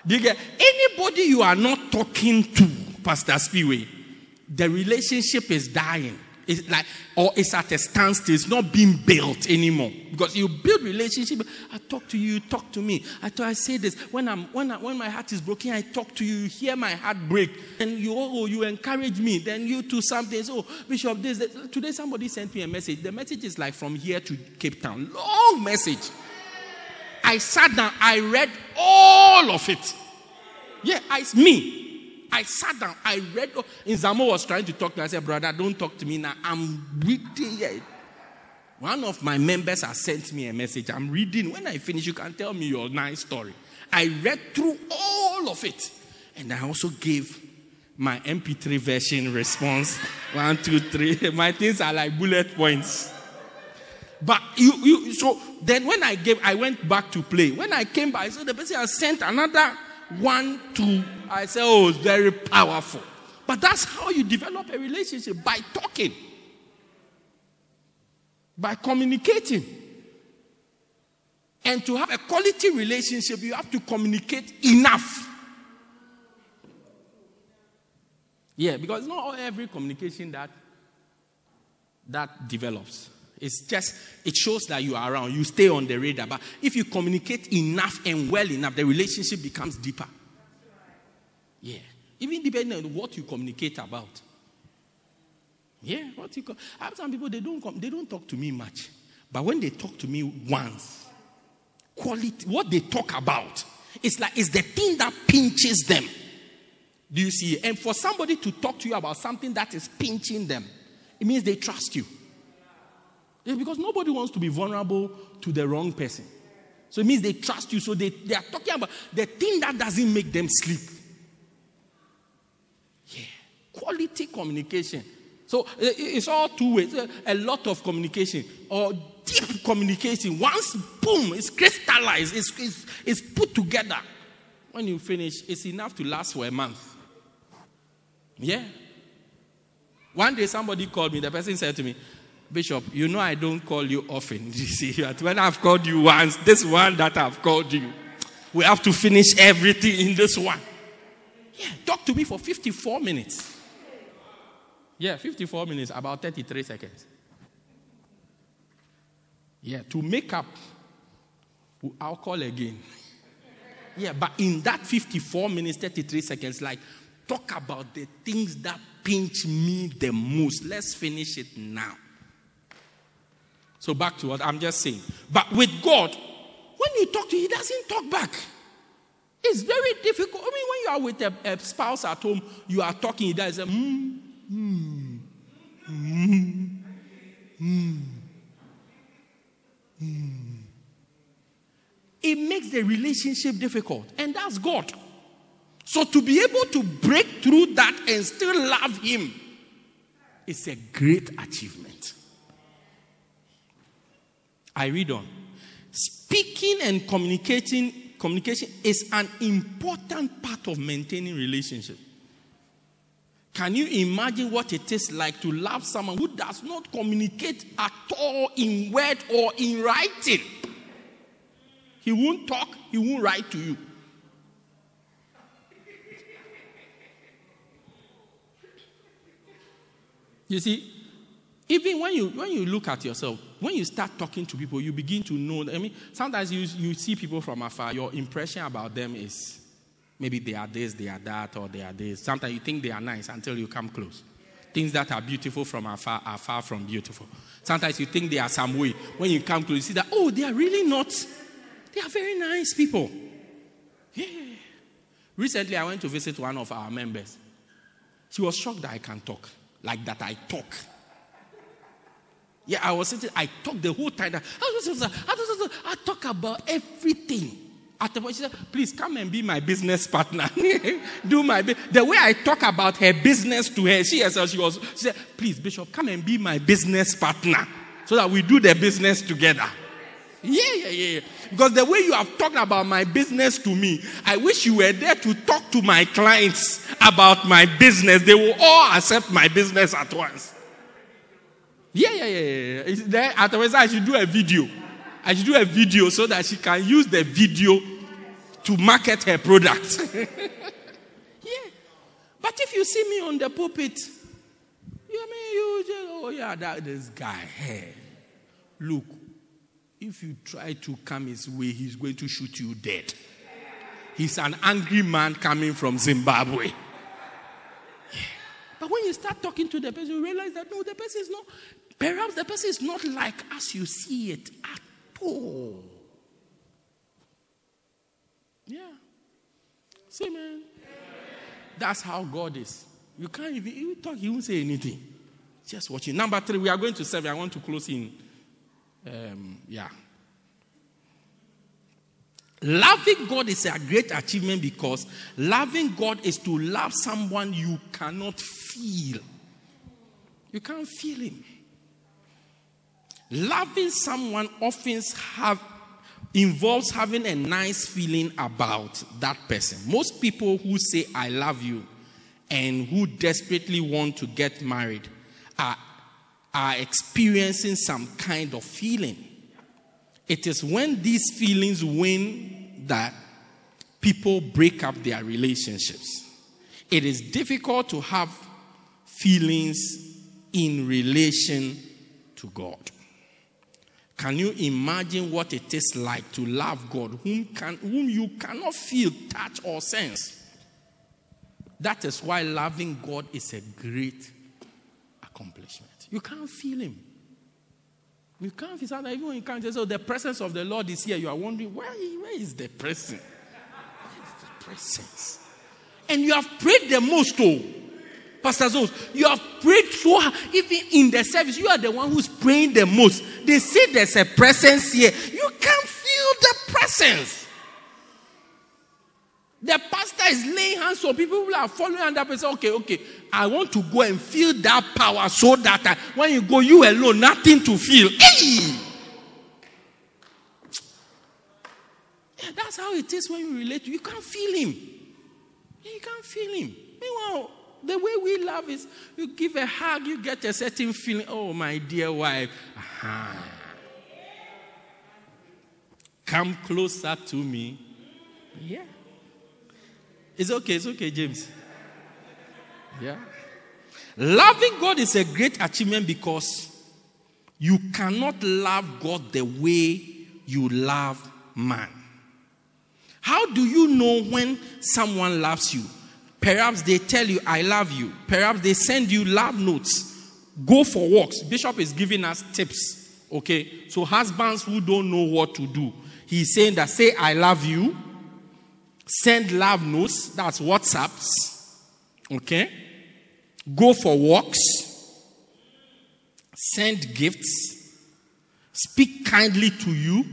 Get anybody you are not talking to, Pastor Spiwe? The relationship is dying. It's like, or it's at a standstill. It's not being built anymore because you build relationship. I talk to you, you talk to me. I thought I say this when I'm when I, when my heart is broken. I talk to you, you hear my heart break, and you oh, oh you encourage me. Then you do something. So Bishop, this, this today somebody sent me a message. The message is like from here to Cape Town. Long message. I sat down. I read all of it. Yeah, it's me. I sat down, I read. In Zamo was trying to talk to me. I said, Brother, don't talk to me now. I'm reading it. One of my members has sent me a message. I'm reading. When I finish, you can tell me your nice story. I read through all of it. And I also gave my MP3 version response. One, two, three. My things are like bullet points. But you, you so then when I gave, I went back to play. When I came back, I saw the person has sent another one, two. I said, oh, it's very powerful. But that's how you develop a relationship by talking, by communicating. And to have a quality relationship, you have to communicate enough. Yeah, because not every communication that that develops. It's just it shows that you are around, you stay on the radar. But if you communicate enough and well enough, the relationship becomes deeper. Yeah. Even depending on what you communicate about. Yeah, what you I have some people they don't come, they don't talk to me much. But when they talk to me once, quality, what they talk about, it's like it's the thing that pinches them. Do you see? And for somebody to talk to you about something that is pinching them, it means they trust you. Because nobody wants to be vulnerable to the wrong person. So it means they trust you. So they, they are talking about the thing that doesn't make them sleep. Yeah. Quality communication. So uh, it's all two ways. Uh, a lot of communication or deep communication. Once, boom, it's crystallized, it's, it's, it's put together. When you finish, it's enough to last for a month. Yeah. One day somebody called me, the person said to me, Bishop, you know I don't call you often. You see, when I've called you once, this one that I've called you, we have to finish everything in this one. Yeah, talk to me for 54 minutes. Yeah, 54 minutes, about 33 seconds. Yeah, to make up, I'll call again. Yeah, but in that 54 minutes, 33 seconds, like, talk about the things that pinch me the most. Let's finish it now. So back to what I'm just saying. But with God, when you talk to him, he doesn't talk back. It's very difficult. I mean, when you are with a, a spouse at home, you are talking, he does a mm, mm, mm, mm, mm. It makes the relationship difficult, and that's God. So to be able to break through that and still love him is a great achievement. I read on. Speaking and communicating communication is an important part of maintaining relationship. Can you imagine what it is like to love someone who does not communicate at all in word or in writing? He won't talk, he won't write to you. You see, even when you when you look at yourself, when you start talking to people, you begin to know. I mean, sometimes you you see people from afar. Your impression about them is maybe they are this, they are that, or they are this. Sometimes you think they are nice until you come close. Things that are beautiful from afar are far from beautiful. Sometimes you think they are some way. When you come close, you see that oh, they are really not. They are very nice people. Yeah. Recently, I went to visit one of our members. She was shocked that I can talk like that. I talk. Yeah, I was sitting, I talked the whole time. Ah, ah, I talk about everything. At the point, she said, please come and be my business partner. Do my the way I talk about her business to her, she herself, she was she said, please, Bishop, come and be my business partner. So that we do the business together. Yeah, yeah, yeah. Because the way you have talked about my business to me, I wish you were there to talk to my clients about my business. They will all accept my business at once. Yeah, yeah, yeah, yeah. Otherwise, I should do a video. I should do a video so that she can use the video to market her product. yeah. But if you see me on the pulpit, You mean you just, oh yeah, that this guy. Hey, look, if you try to come his way, he's going to shoot you dead. He's an angry man coming from Zimbabwe. When you start talking to the person, you realize that no, the person is not, perhaps the person is not like as you see it at all. Yeah. See, man. That's how God is. You can't even you talk, he won't say anything. Just watching. Number three, we are going to seven. I want to close in. Um, yeah. Loving God is a great achievement because loving God is to love someone you cannot feel. You can't feel him. Loving someone often have involves having a nice feeling about that person. Most people who say I love you and who desperately want to get married are, are experiencing some kind of feeling. It is when these feelings win that people break up their relationships. It is difficult to have feelings in relation to God. Can you imagine what it is like to love God whom, can, whom you cannot feel, touch, or sense? That is why loving God is a great accomplishment. You can't feel Him. You can't feel something. Even when you can't say, so the presence of the Lord is here, you are wondering, where, where is the presence? Where is the presence? And you have prayed the most, oh. Pastor you have prayed so hard. Even in the service, you are the one who's praying the most. They say there's a presence here. You can't feel the presence. The pastor is laying hands on people who are following and that person. Okay, okay. I want to go and feel that power so that I, when you go, you alone, nothing to feel. Hey! Yeah, that's how it is when you relate You can't feel him. You can't feel him. Meanwhile, the way we love is you give a hug, you get a certain feeling. Oh, my dear wife. Come closer to me. Yeah. It's okay, it's okay, James. Yeah. Loving God is a great achievement because you cannot love God the way you love man. How do you know when someone loves you? Perhaps they tell you, I love you. Perhaps they send you love notes. Go for walks. Bishop is giving us tips. Okay? So, husbands who don't know what to do, he's saying that say, I love you Send love notes, that's WhatsApps. Okay? Go for walks. Send gifts. Speak kindly to you.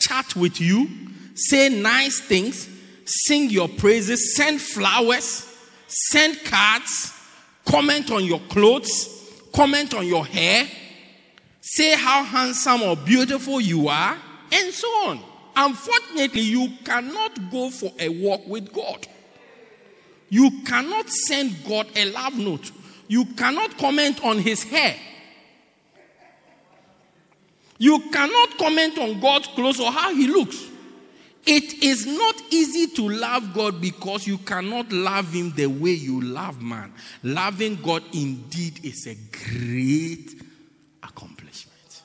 Chat with you. Say nice things. Sing your praises. Send flowers. Send cards. Comment on your clothes. Comment on your hair. Say how handsome or beautiful you are. And so on. Unfortunately, you cannot go for a walk with God. You cannot send God a love note. You cannot comment on his hair. You cannot comment on God's clothes or how he looks. It is not easy to love God because you cannot love him the way you love man. Loving God indeed is a great accomplishment.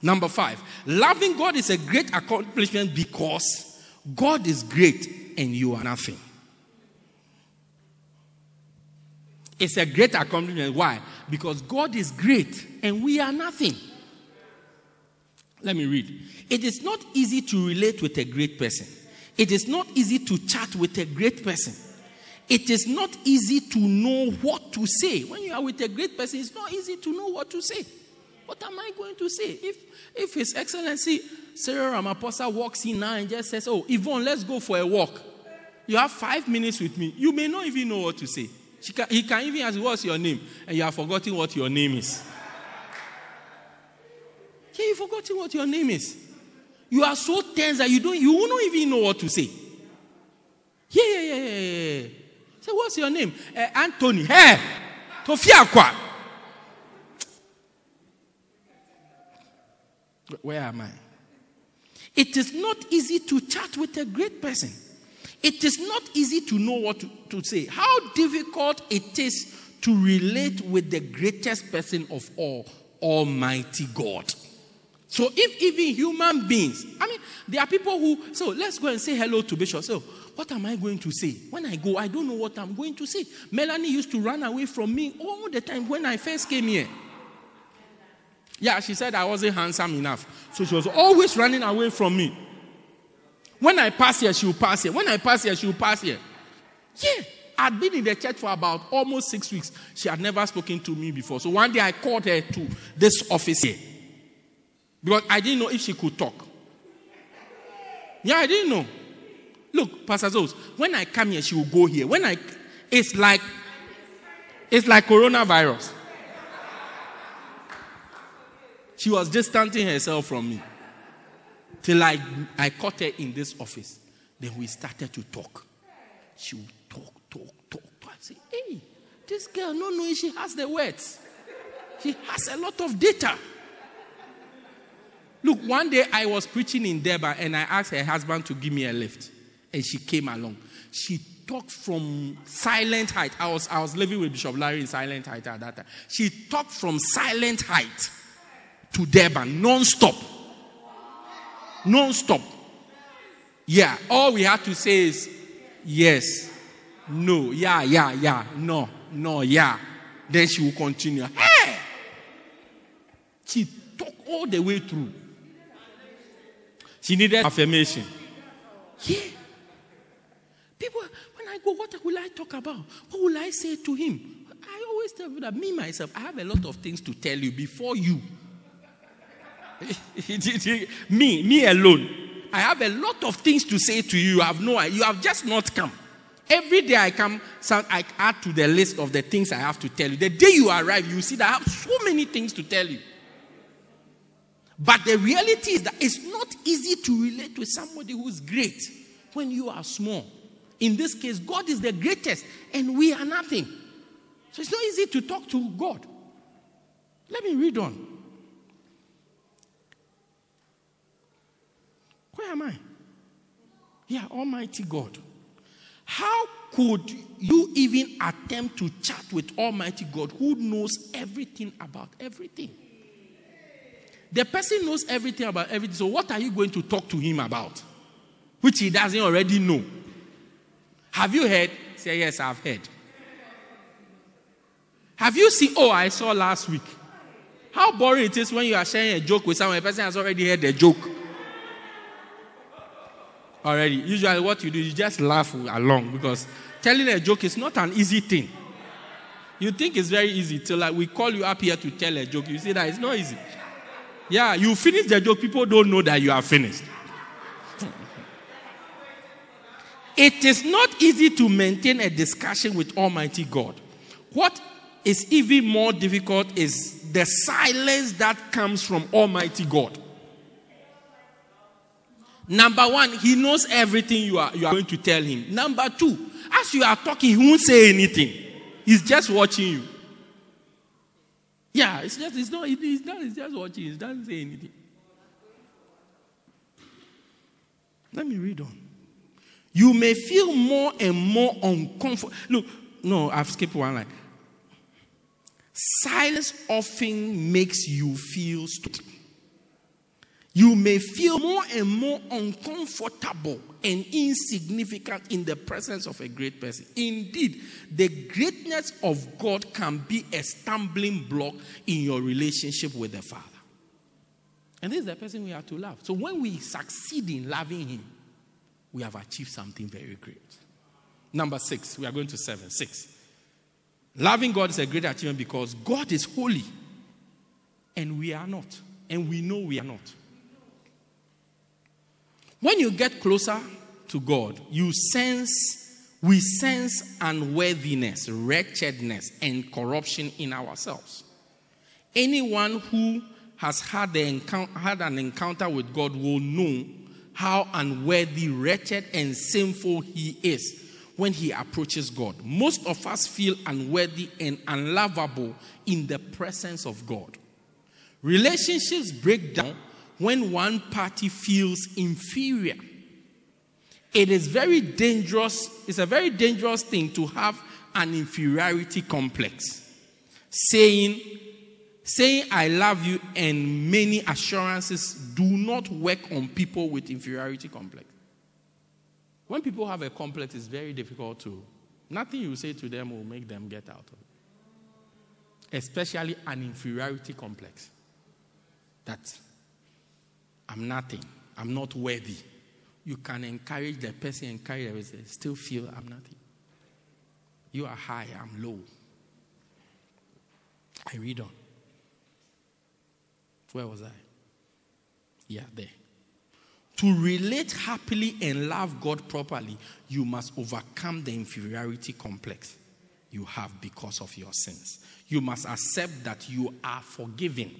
Number five, loving God is a great accomplishment because God is great and you are nothing. It's a great accomplishment. Why? Because God is great and we are nothing. Let me read. It is not easy to relate with a great person. It is not easy to chat with a great person. It is not easy to know what to say. When you are with a great person, it's not easy to know what to say. What am I going to say? If, if His Excellency Cyril Ramaphosa walks in now and just says, Oh, Yvonne, let's go for a walk. You have five minutes with me. You may not even know what to say. Can, he can even ask, What's your name? And you have forgotten what your name is. Yeah, you've forgotten what your name is. You are so tense that you don't you won't even know what to say. Yeah, yeah, yeah, yeah, yeah. So what's your name? Uh, Anthony. Hey, Tofia Kwa. Where am I? It is not easy to chat with a great person. It is not easy to know what to, to say. How difficult it is to relate with the greatest person of all, Almighty God. So if even human beings, I mean, there are people who, so let's go and say hello to Bishop. So, what am I going to say? When I go, I don't know what I'm going to say. Melanie used to run away from me all the time when I first came here. Yeah, she said I wasn't handsome enough. So she was always running away from me. When I pass here, she will pass here. When I pass here, she will pass here. Yeah. I'd been in the church for about almost six weeks. She had never spoken to me before. So one day I called her to this office here. Because I didn't know if she could talk. Yeah, I didn't know. Look, Pastor Zos, when I come here, she will go here. When I, it's like, it's like coronavirus. She was distancing herself from me. Till I, I caught her in this office. Then we started to talk. She would talk, talk, talk, talk. I say, hey, this girl, no, no, she has the words. She has a lot of data. Look, one day I was preaching in Deba and I asked her husband to give me a lift. And she came along. She talked from Silent Height. I was, I was living with Bishop Larry in Silent Height at that time. She talked from Silent Height to Deba non-stop. Non-stop. Yeah, all we had to say is yes, no, yeah, yeah, yeah, no, no, yeah. Then she will continue. Hey! She talked all the way through. She needed affirmation. Yeah. People, when I go, what will I talk about? What will I say to him? I always tell you that me, myself, I have a lot of things to tell you before you. me, me alone. I have a lot of things to say to you. You have no You have just not come. Every day I come, I add to the list of the things I have to tell you. The day you arrive, you see that I have so many things to tell you. But the reality is that it's not easy to relate with somebody who's great when you are small. In this case, God is the greatest and we are nothing. So it's not easy to talk to God. Let me read on. Where am I? Yeah, Almighty God. How could you even attempt to chat with Almighty God who knows everything about everything? The person knows everything about everything. So, what are you going to talk to him about? Which he doesn't already know. Have you heard? Say, Yes, I've heard. Have you seen? Oh, I saw last week. How boring it is when you are sharing a joke with someone, the person has already heard the joke. Already. Usually, what you do, you just laugh along because telling a joke is not an easy thing. You think it's very easy till like we call you up here to tell a joke. You see that it's not easy. Yeah, you finish the joke, people don't know that you are finished. it is not easy to maintain a discussion with Almighty God. What is even more difficult is the silence that comes from Almighty God. Number one, he knows everything you are, you are going to tell him. Number two, as you are talking, he won't say anything. He's just watching you. Yeah, it's just, it's not, it's not, it's just watching, it doesn't say anything. Let me read on. You may feel more and more uncomfortable. Look, no, I've skipped one line. Silence often makes you feel stupid you may feel more and more uncomfortable and insignificant in the presence of a great person. Indeed, the greatness of God can be a stumbling block in your relationship with the Father. And this is the person we are to love. So when we succeed in loving Him, we have achieved something very great. Number six, we are going to seven. Six. Loving God is a great achievement because God is holy and we are not. And we know we are not. When you get closer to God, you sense, we sense unworthiness, wretchedness, and corruption in ourselves. Anyone who has had, had an encounter with God will know how unworthy, wretched, and sinful he is when he approaches God. Most of us feel unworthy and unlovable in the presence of God. Relationships break down when one party feels inferior. It is very dangerous, it's a very dangerous thing to have an inferiority complex, saying, saying I love you and many assurances do not work on people with inferiority complex. When people have a complex, it's very difficult to, nothing you say to them will make them get out of it. Especially an inferiority complex. That I'm nothing, I'm not worthy. You can encourage the person, encourage the person, still feel I'm nothing. You are high, I'm low. I read on. Where was I? Yeah, there. To relate happily and love God properly, you must overcome the inferiority complex you have because of your sins. You must accept that you are forgiven.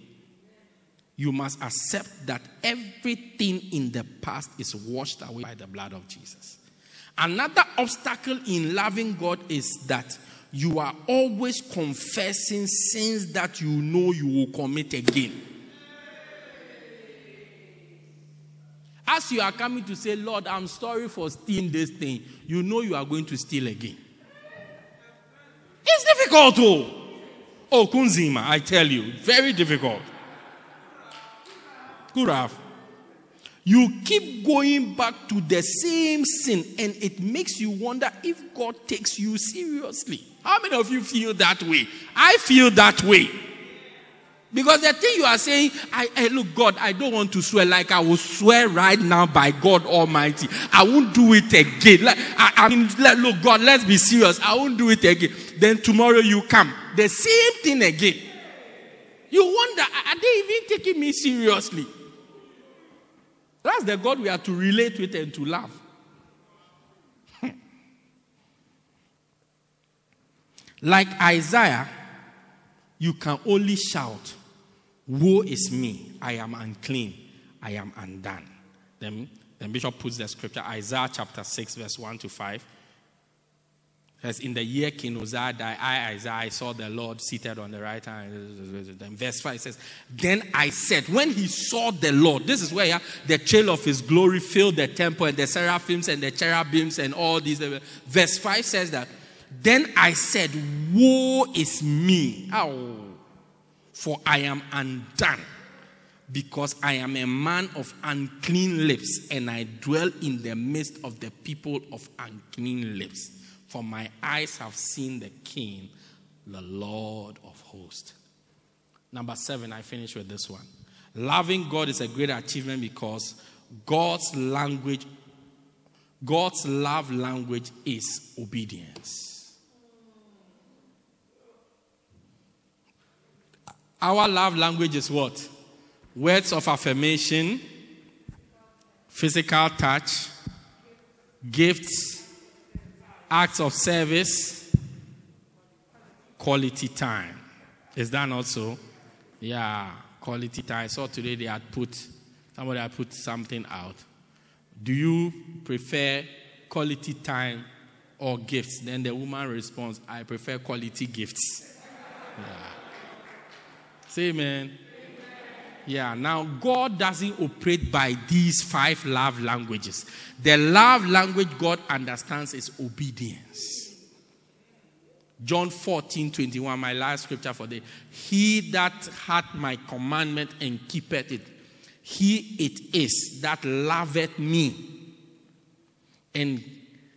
You must accept that everything in the past is washed away by the blood of Jesus. Another obstacle in loving God is that you are always confessing sins that you know you will commit again. As you are coming to say, Lord, I'm sorry for stealing this thing, you know you are going to steal again. It's difficult, oh. Oh, Kunzima, I tell you, very difficult. Kuraf. You keep going back to the same sin, and it makes you wonder if God takes you seriously. How many of you feel that way? I feel that way. Because the thing you are saying, I, look, God, I don't want to swear like I will swear right now by God Almighty. I won't do it again. Like, I, I mean, look, God, let's be serious. I won't do it again. Then tomorrow you come, the same thing again. You wonder, are they even taking me seriously? That's the God we are to relate with and to love. like Isaiah, you can only shout, Woe is me, I am unclean, I am undone. Then, then Bishop puts the scripture, Isaiah chapter 6, verse 1 to 5. As in the year King Uzziah died, I, Isaiah, I saw the Lord seated on the right hand. Then verse 5 it says, Then I said, when he saw the Lord, this is where yeah, the trail of his glory filled the temple and the seraphims and the cherubims and all these. Uh, verse 5 says that, Then I said, Woe is me. For I am undone, because I am a man of unclean lips, and I dwell in the midst of the people of unclean lips. For my eyes have seen the King, the Lord of hosts. Number seven, I finish with this one. Loving God is a great achievement because God's language, God's love language is obedience. Our love language is what? Words of affirmation, physical touch, gifts, acts of service, quality time. Is that not so? Yeah, quality time. So today they had put, somebody had put something out. Do you prefer quality time or gifts? Then the woman responds, I prefer quality gifts. Yeah. Say amen. Yeah, now God doesn't operate by these five love languages. The love language God understands is obedience. John 14, 21, my last scripture for the He that hath my commandment and keepeth it, he it is that loveth me. And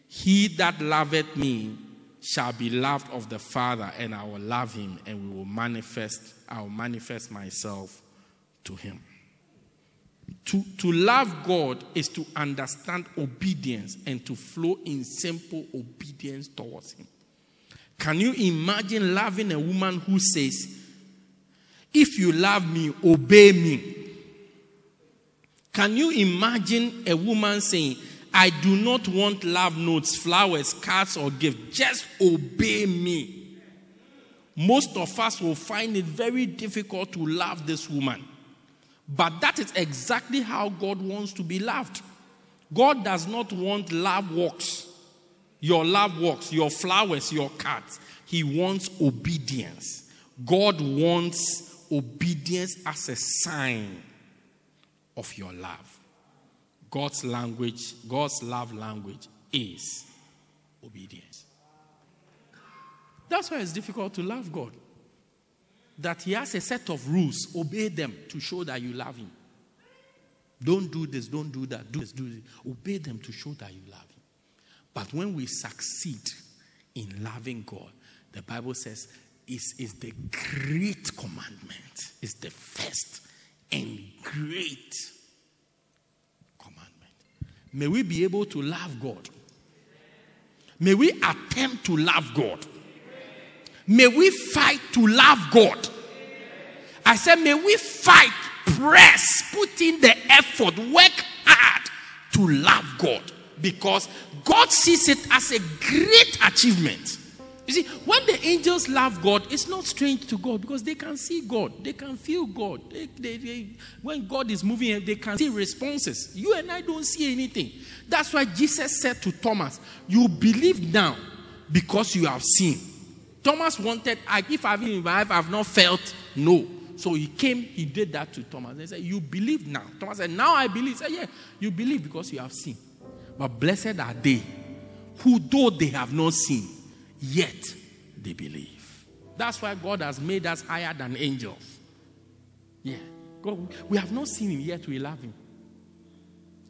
he that loveth me shall be loved of the Father, and I will love him, and we will manifest, I will manifest myself to him. To, to love God is to understand obedience and to flow in simple obedience towards him. Can you imagine loving a woman who says, If you love me, obey me? Can you imagine a woman saying, I do not want love notes, flowers, cards, or gifts. Just obey me. Most of us will find it very difficult to love this woman. But that is exactly how God wants to be loved. God does not want love works, your love works, your flowers, your cards. He wants obedience. God wants obedience as a sign of your love. God's language, God's love language is obedience. That's why it's difficult to love God. That He has a set of rules, obey them to show that you love Him. Don't do this, don't do that, do this, do this. Obey them to show that you love Him. But when we succeed in loving God, the Bible says is, is the great commandment, is the first and great commandment. May we be able to love God. May we attempt to love God. May we fight to love God. I said, may we fight, press, put in the effort, work hard to love God because God sees it as a great achievement. You see, when the angels love God, it's not strange to God because they can see God, they can feel God. They, they, they, when God is moving, they can see responses. You and I don't see anything. That's why Jesus said to Thomas, You believe now because you have seen. Thomas wanted, if I've been in life, I've not felt no. So he came, he did that to Thomas. They said, You believe now. Thomas said, Now I believe. He said, Yeah, you believe because you have seen. But blessed are they who, though they have not seen, yet they believe. That's why God has made us higher than angels. Yeah. God, we have not seen him, yet we love him.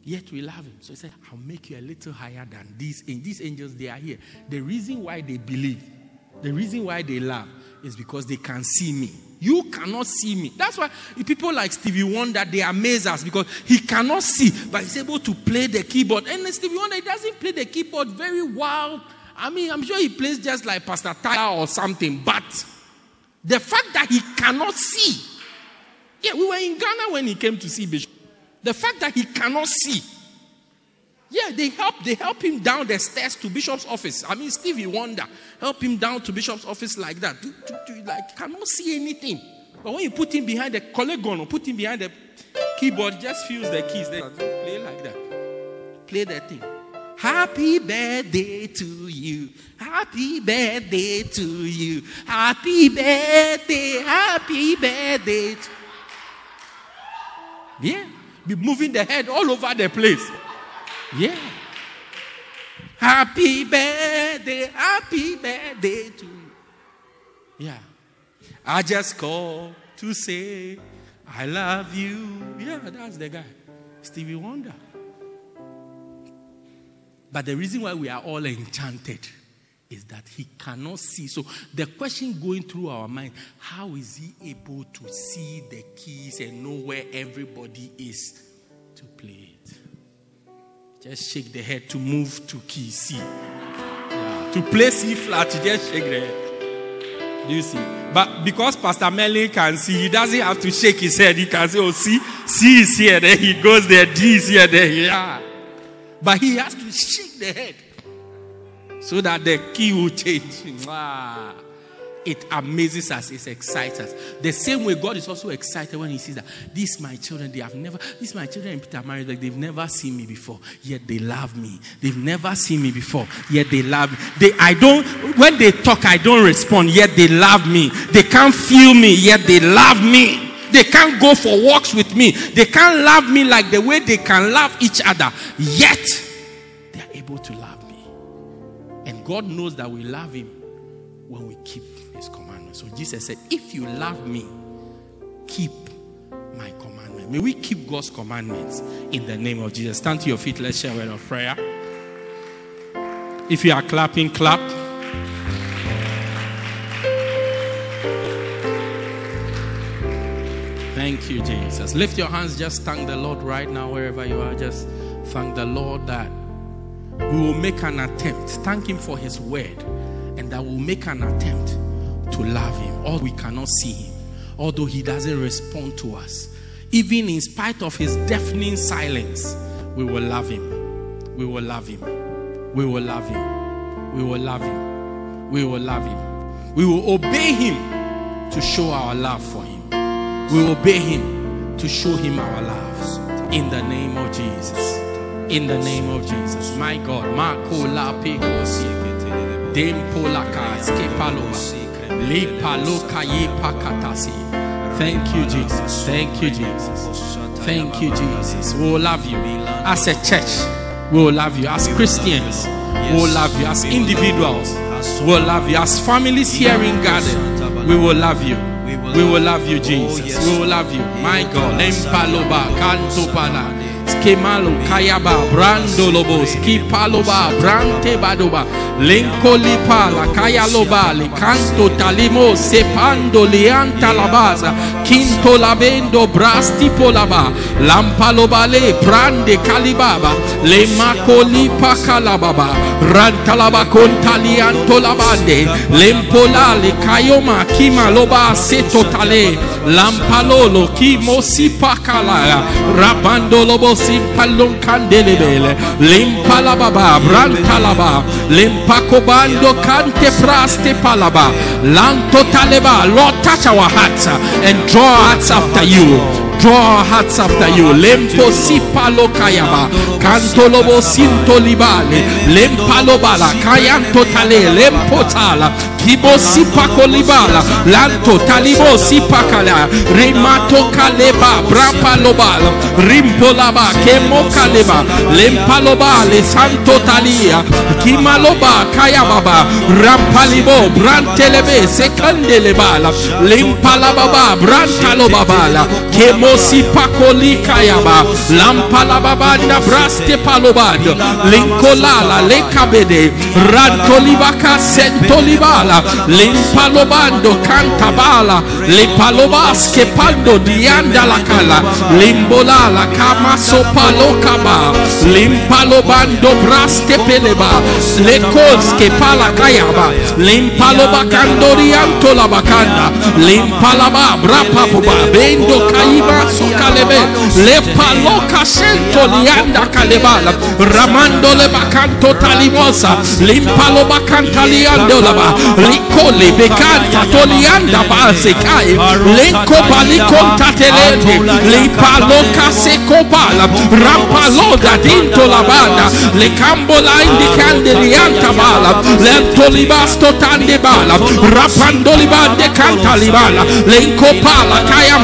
Yet we love him. So he said, I'll make you a little higher than these. And these angels, they are here. The reason why they believe, the reason why they laugh is because they can see me. You cannot see me. That's why people like Stevie Wonder, they amaze us because he cannot see, but he's able to play the keyboard. And Stevie Wonder, he doesn't play the keyboard very well I mean, I'm sure he plays just like Pastor Tyler or something, but the fact that he cannot see. Yeah, we were in Ghana when he came to see Bishop. The fact that he cannot see. Yeah, they help they help him down the stairs to Bishop's office. I mean, Stevie Wonder help him down to Bishop's office like that. To, to, to, like cannot see anything. But when you put him behind the collegon or put him behind the keyboard, just feels the keys. Play like that. Play that thing. Happy birthday to you. Happy birthday to you. Happy birthday. Happy birthday. To... Yeah. Be moving the head all over the place. Yeah. Happy birthday. Happy birthday to you. Yeah. I just call to say I love you. Yeah, that's the guy. Stevie Wonder. But the reason why we are all enchanted is that he cannot see. So the question going through our mind, how is he able to see the keys and know where everybody is to play it? Just shake the head to move to key C. To play C flat, just shake the head. Do you see? But because Pastor Melly can see, he doesn't have to shake his head. He can say, Oh, C, C is here, then he goes there, D is here, there. Yeah. But he has to shake the head so that the key will change. It amazes us, it excites us. The same way God is also excited when He sees that these my children, they have never, these my children in Peter married, like they've never seen me before, yet they love me. They've never seen me before, yet they love me. They I don't when they talk, I don't respond, yet they love me. They can't feel me, yet they love me. They can't go for walks with me. They can't love me like the way they can love each other. Yet, they are able to love me. And God knows that we love Him when we keep. So Jesus said, If you love me, keep my commandment. May we keep God's commandments in the name of Jesus. Stand to your feet. Let's share a word of prayer. If you are clapping, clap. Thank you, Jesus. Lift your hands. Just thank the Lord right now, wherever you are. Just thank the Lord that we will make an attempt. Thank Him for His word, and that we'll make an attempt to love Him. Although we cannot see Him, although He doesn't respond to us, even in spite of His deafening silence, we will love Him. We will love Him. We will love Him. We will love Him. We will love Him. We will obey Him to show our love for Him we will obey him to show him our love in the name of Jesus. In the name of Jesus. My God. Marco la Thank you, Jesus. Thank you, Jesus. Thank you, Jesus. We will love you. As a church, we will love you. As Christians, we will love you. As individuals, We'll love you. As families here in Garden, we will love you. We will love you, Jesus. We will love you. My God. Skemalo, Kayaba, Brando Lobos, Kipaloba, Brante Badoba, Lenko Lipala, Kayaloba, Canto Talimo, Sepando, Lianta Labaza, Quinto Labendo, Brasti Polaba, Lampalobale, Brande Calibaba, Le Macoli Pacalababa, Rantalaba Contalianto Labande, Lempolale, Kayoma, Kimaloba, Setotale, Lampalolo, Kimosi Pacala, Rabando Lobo Simpalon Candelebele, Limpalababa, Brantalaba, Limpacobando Cante Praste Palaba, Lanto Taleba, Lord, touch our hearts and draw hearts after you draw our hearts after you. Lempo sipalo kayaba. Canto lobo sinto libale. Lempalo bala. Kayanto tale. Lempo tala. Kibo sipako libala. Lanto talibo sipakala. Rimato kaleba. Brapa lobala. Rimpolaba. Kemo kaleba. Lempaloba. Le santo talia. Kimaloba. Kayababa. Rampalibo. Brantelebe. Sekandelebala. Limpalababa. Brantalobabala. Kemo mosi pakoli kayaba. Lampala babanda braste palobando linkolala lekabede rantolibaka sentolibala limpalobando cantabala lipalobaske pando dianda la kala. Limbolala kama sopalokaba limpalobando braste peleba. Lekoske pala kayaba. Limpaloba kandorianto la bakanda. Limpalaba brapapoba bendo kaiba sokalebe le paloka sento lianda kalebala ramando le bacanto talimosa limpalo bacanta liando laba licole becanta tolianda base kai lenko baliconta telende lipaloka secopala rampaloda dinto la banda le cambola indicande lianta bala lento libasto tande bala rapando libande canta libala lenko pala kaya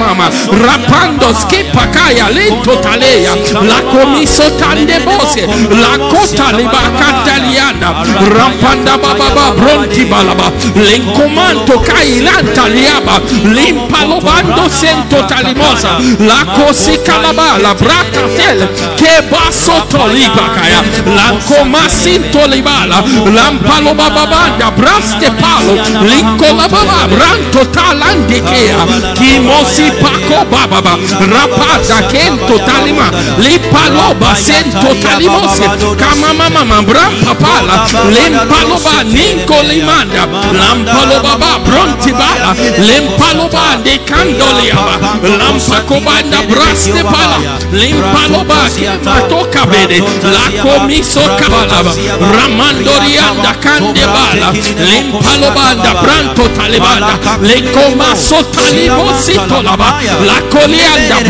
mama rapando skipa kaya lento talea la comiso tande bose la cota libacanta lianda rampanda bababa bronti balaba. Lencomanto kai lanta liaba limpalobando sento talimosa. La cosi calaba la braca tel che basso toliba kaya la comasinto libala lampalo bababanda braste palo. Lincola baba branto talande kea. Kimosi pako bababa rapada kento talima lipaloba sento talimose kama mama mambra papala lempaloba ninko limanda lampaloba ba bronti bala lempaloba de candoliaba lampakobanda braste pala lempaloba matoka bede la komiso kabalaba ramandorianda kande bala kandebala lempalobanda branto talibanda le comaso talibosito laba la colianda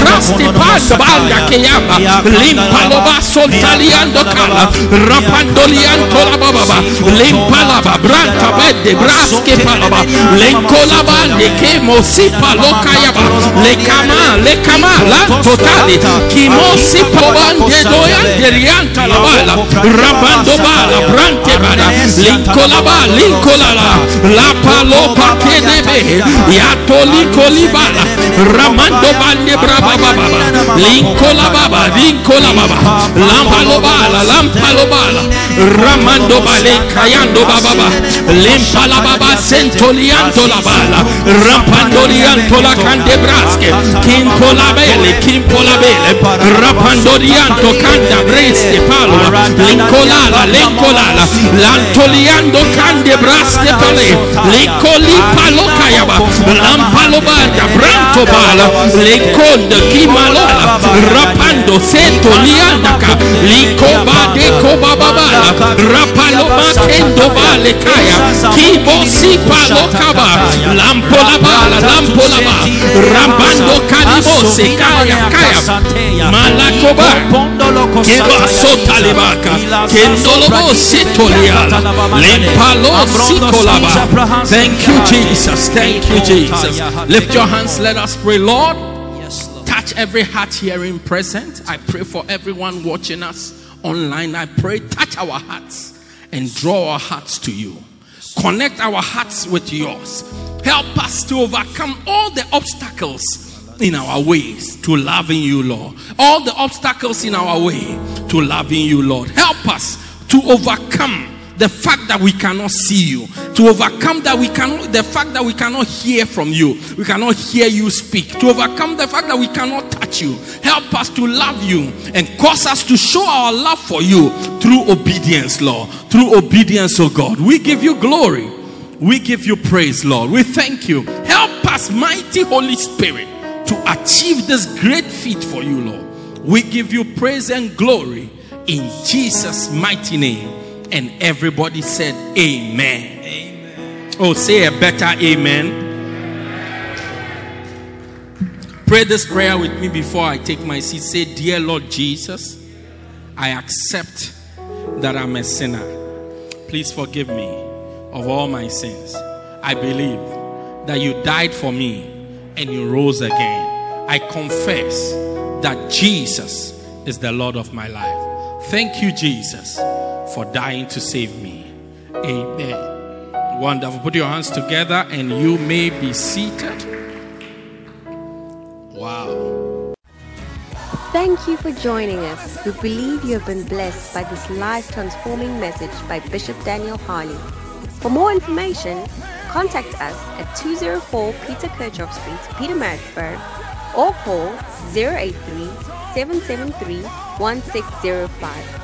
braste panda banda che yamba limpaloba soltaliando kala rapandolianto la baba limpalaba branta bede braske palaba lenkolabande che mosipa lokayaba le kama le kama la totali. chi mosipa bande doyante rianta la bala rabando bala brante bala linkolaba linkolala la palopa che debe yato linkolibala bande braba baba linkola baba linkola baba lampalo bala lampalo bala ramando bale kayando baba limpala baba sentolianto la bala rampandolianto la candebrasche kimpo la bele kimpo la bele. Rapandolianto canda breste palo. Lincolala lincolala lantoliando candebraste pale. Lincoli palo kayaba. Lampalo banda branto bala linconda kimalola rapando sento liandaka likoba de kobabala rapalo makendo bale kaya kibo si palo kaba lampo la bala lampo la ba rambando kalibo se kaya kaya malakoba keba sota lebaka kendolobo sitoliala limpalo sikolaba thank you jesus. Thank you jesus. Lift your hands. Let us pray lord touch every heart hearing present. I pray for everyone watching us online. I pray, touch our hearts and draw our hearts to you. Connect our hearts with yours. Help us to overcome all the obstacles in our ways to loving you, Lord. All the obstacles in our way to loving you, Lord. Help us to overcome the fact that we cannot see you. To overcome that we cannot the fact that we cannot hear from you we cannot hear you speak. To overcome the fact that we cannot touch you help us to love you and cause us to show our love for you through obedience lord. Through obedience oh god. We give you glory. We give you praise lord. We thank you. Help us mighty holy spirit to achieve this great feat for you lord. We give you praise and glory in jesus mighty name and everybody said, Amen. Amen. Oh, say a better amen. Pray this prayer with me before I take my seat. Say, Dear Lord Jesus, I accept that I'm a sinner. Please forgive me of all my sins. I believe that you died for me and you rose again. I confess that Jesus is the Lord of my life. Thank you, Jesus for dying to save me. Amen. Wonderful. Put your hands together and you may be seated. Wow. Thank you for joining us. We believe you have been blessed by this life transforming message by Bishop Daniel Harley. For more information, contact us at 204 Peter Kerchhoff Street, Pietermaritzburg, or call 083 773 1605.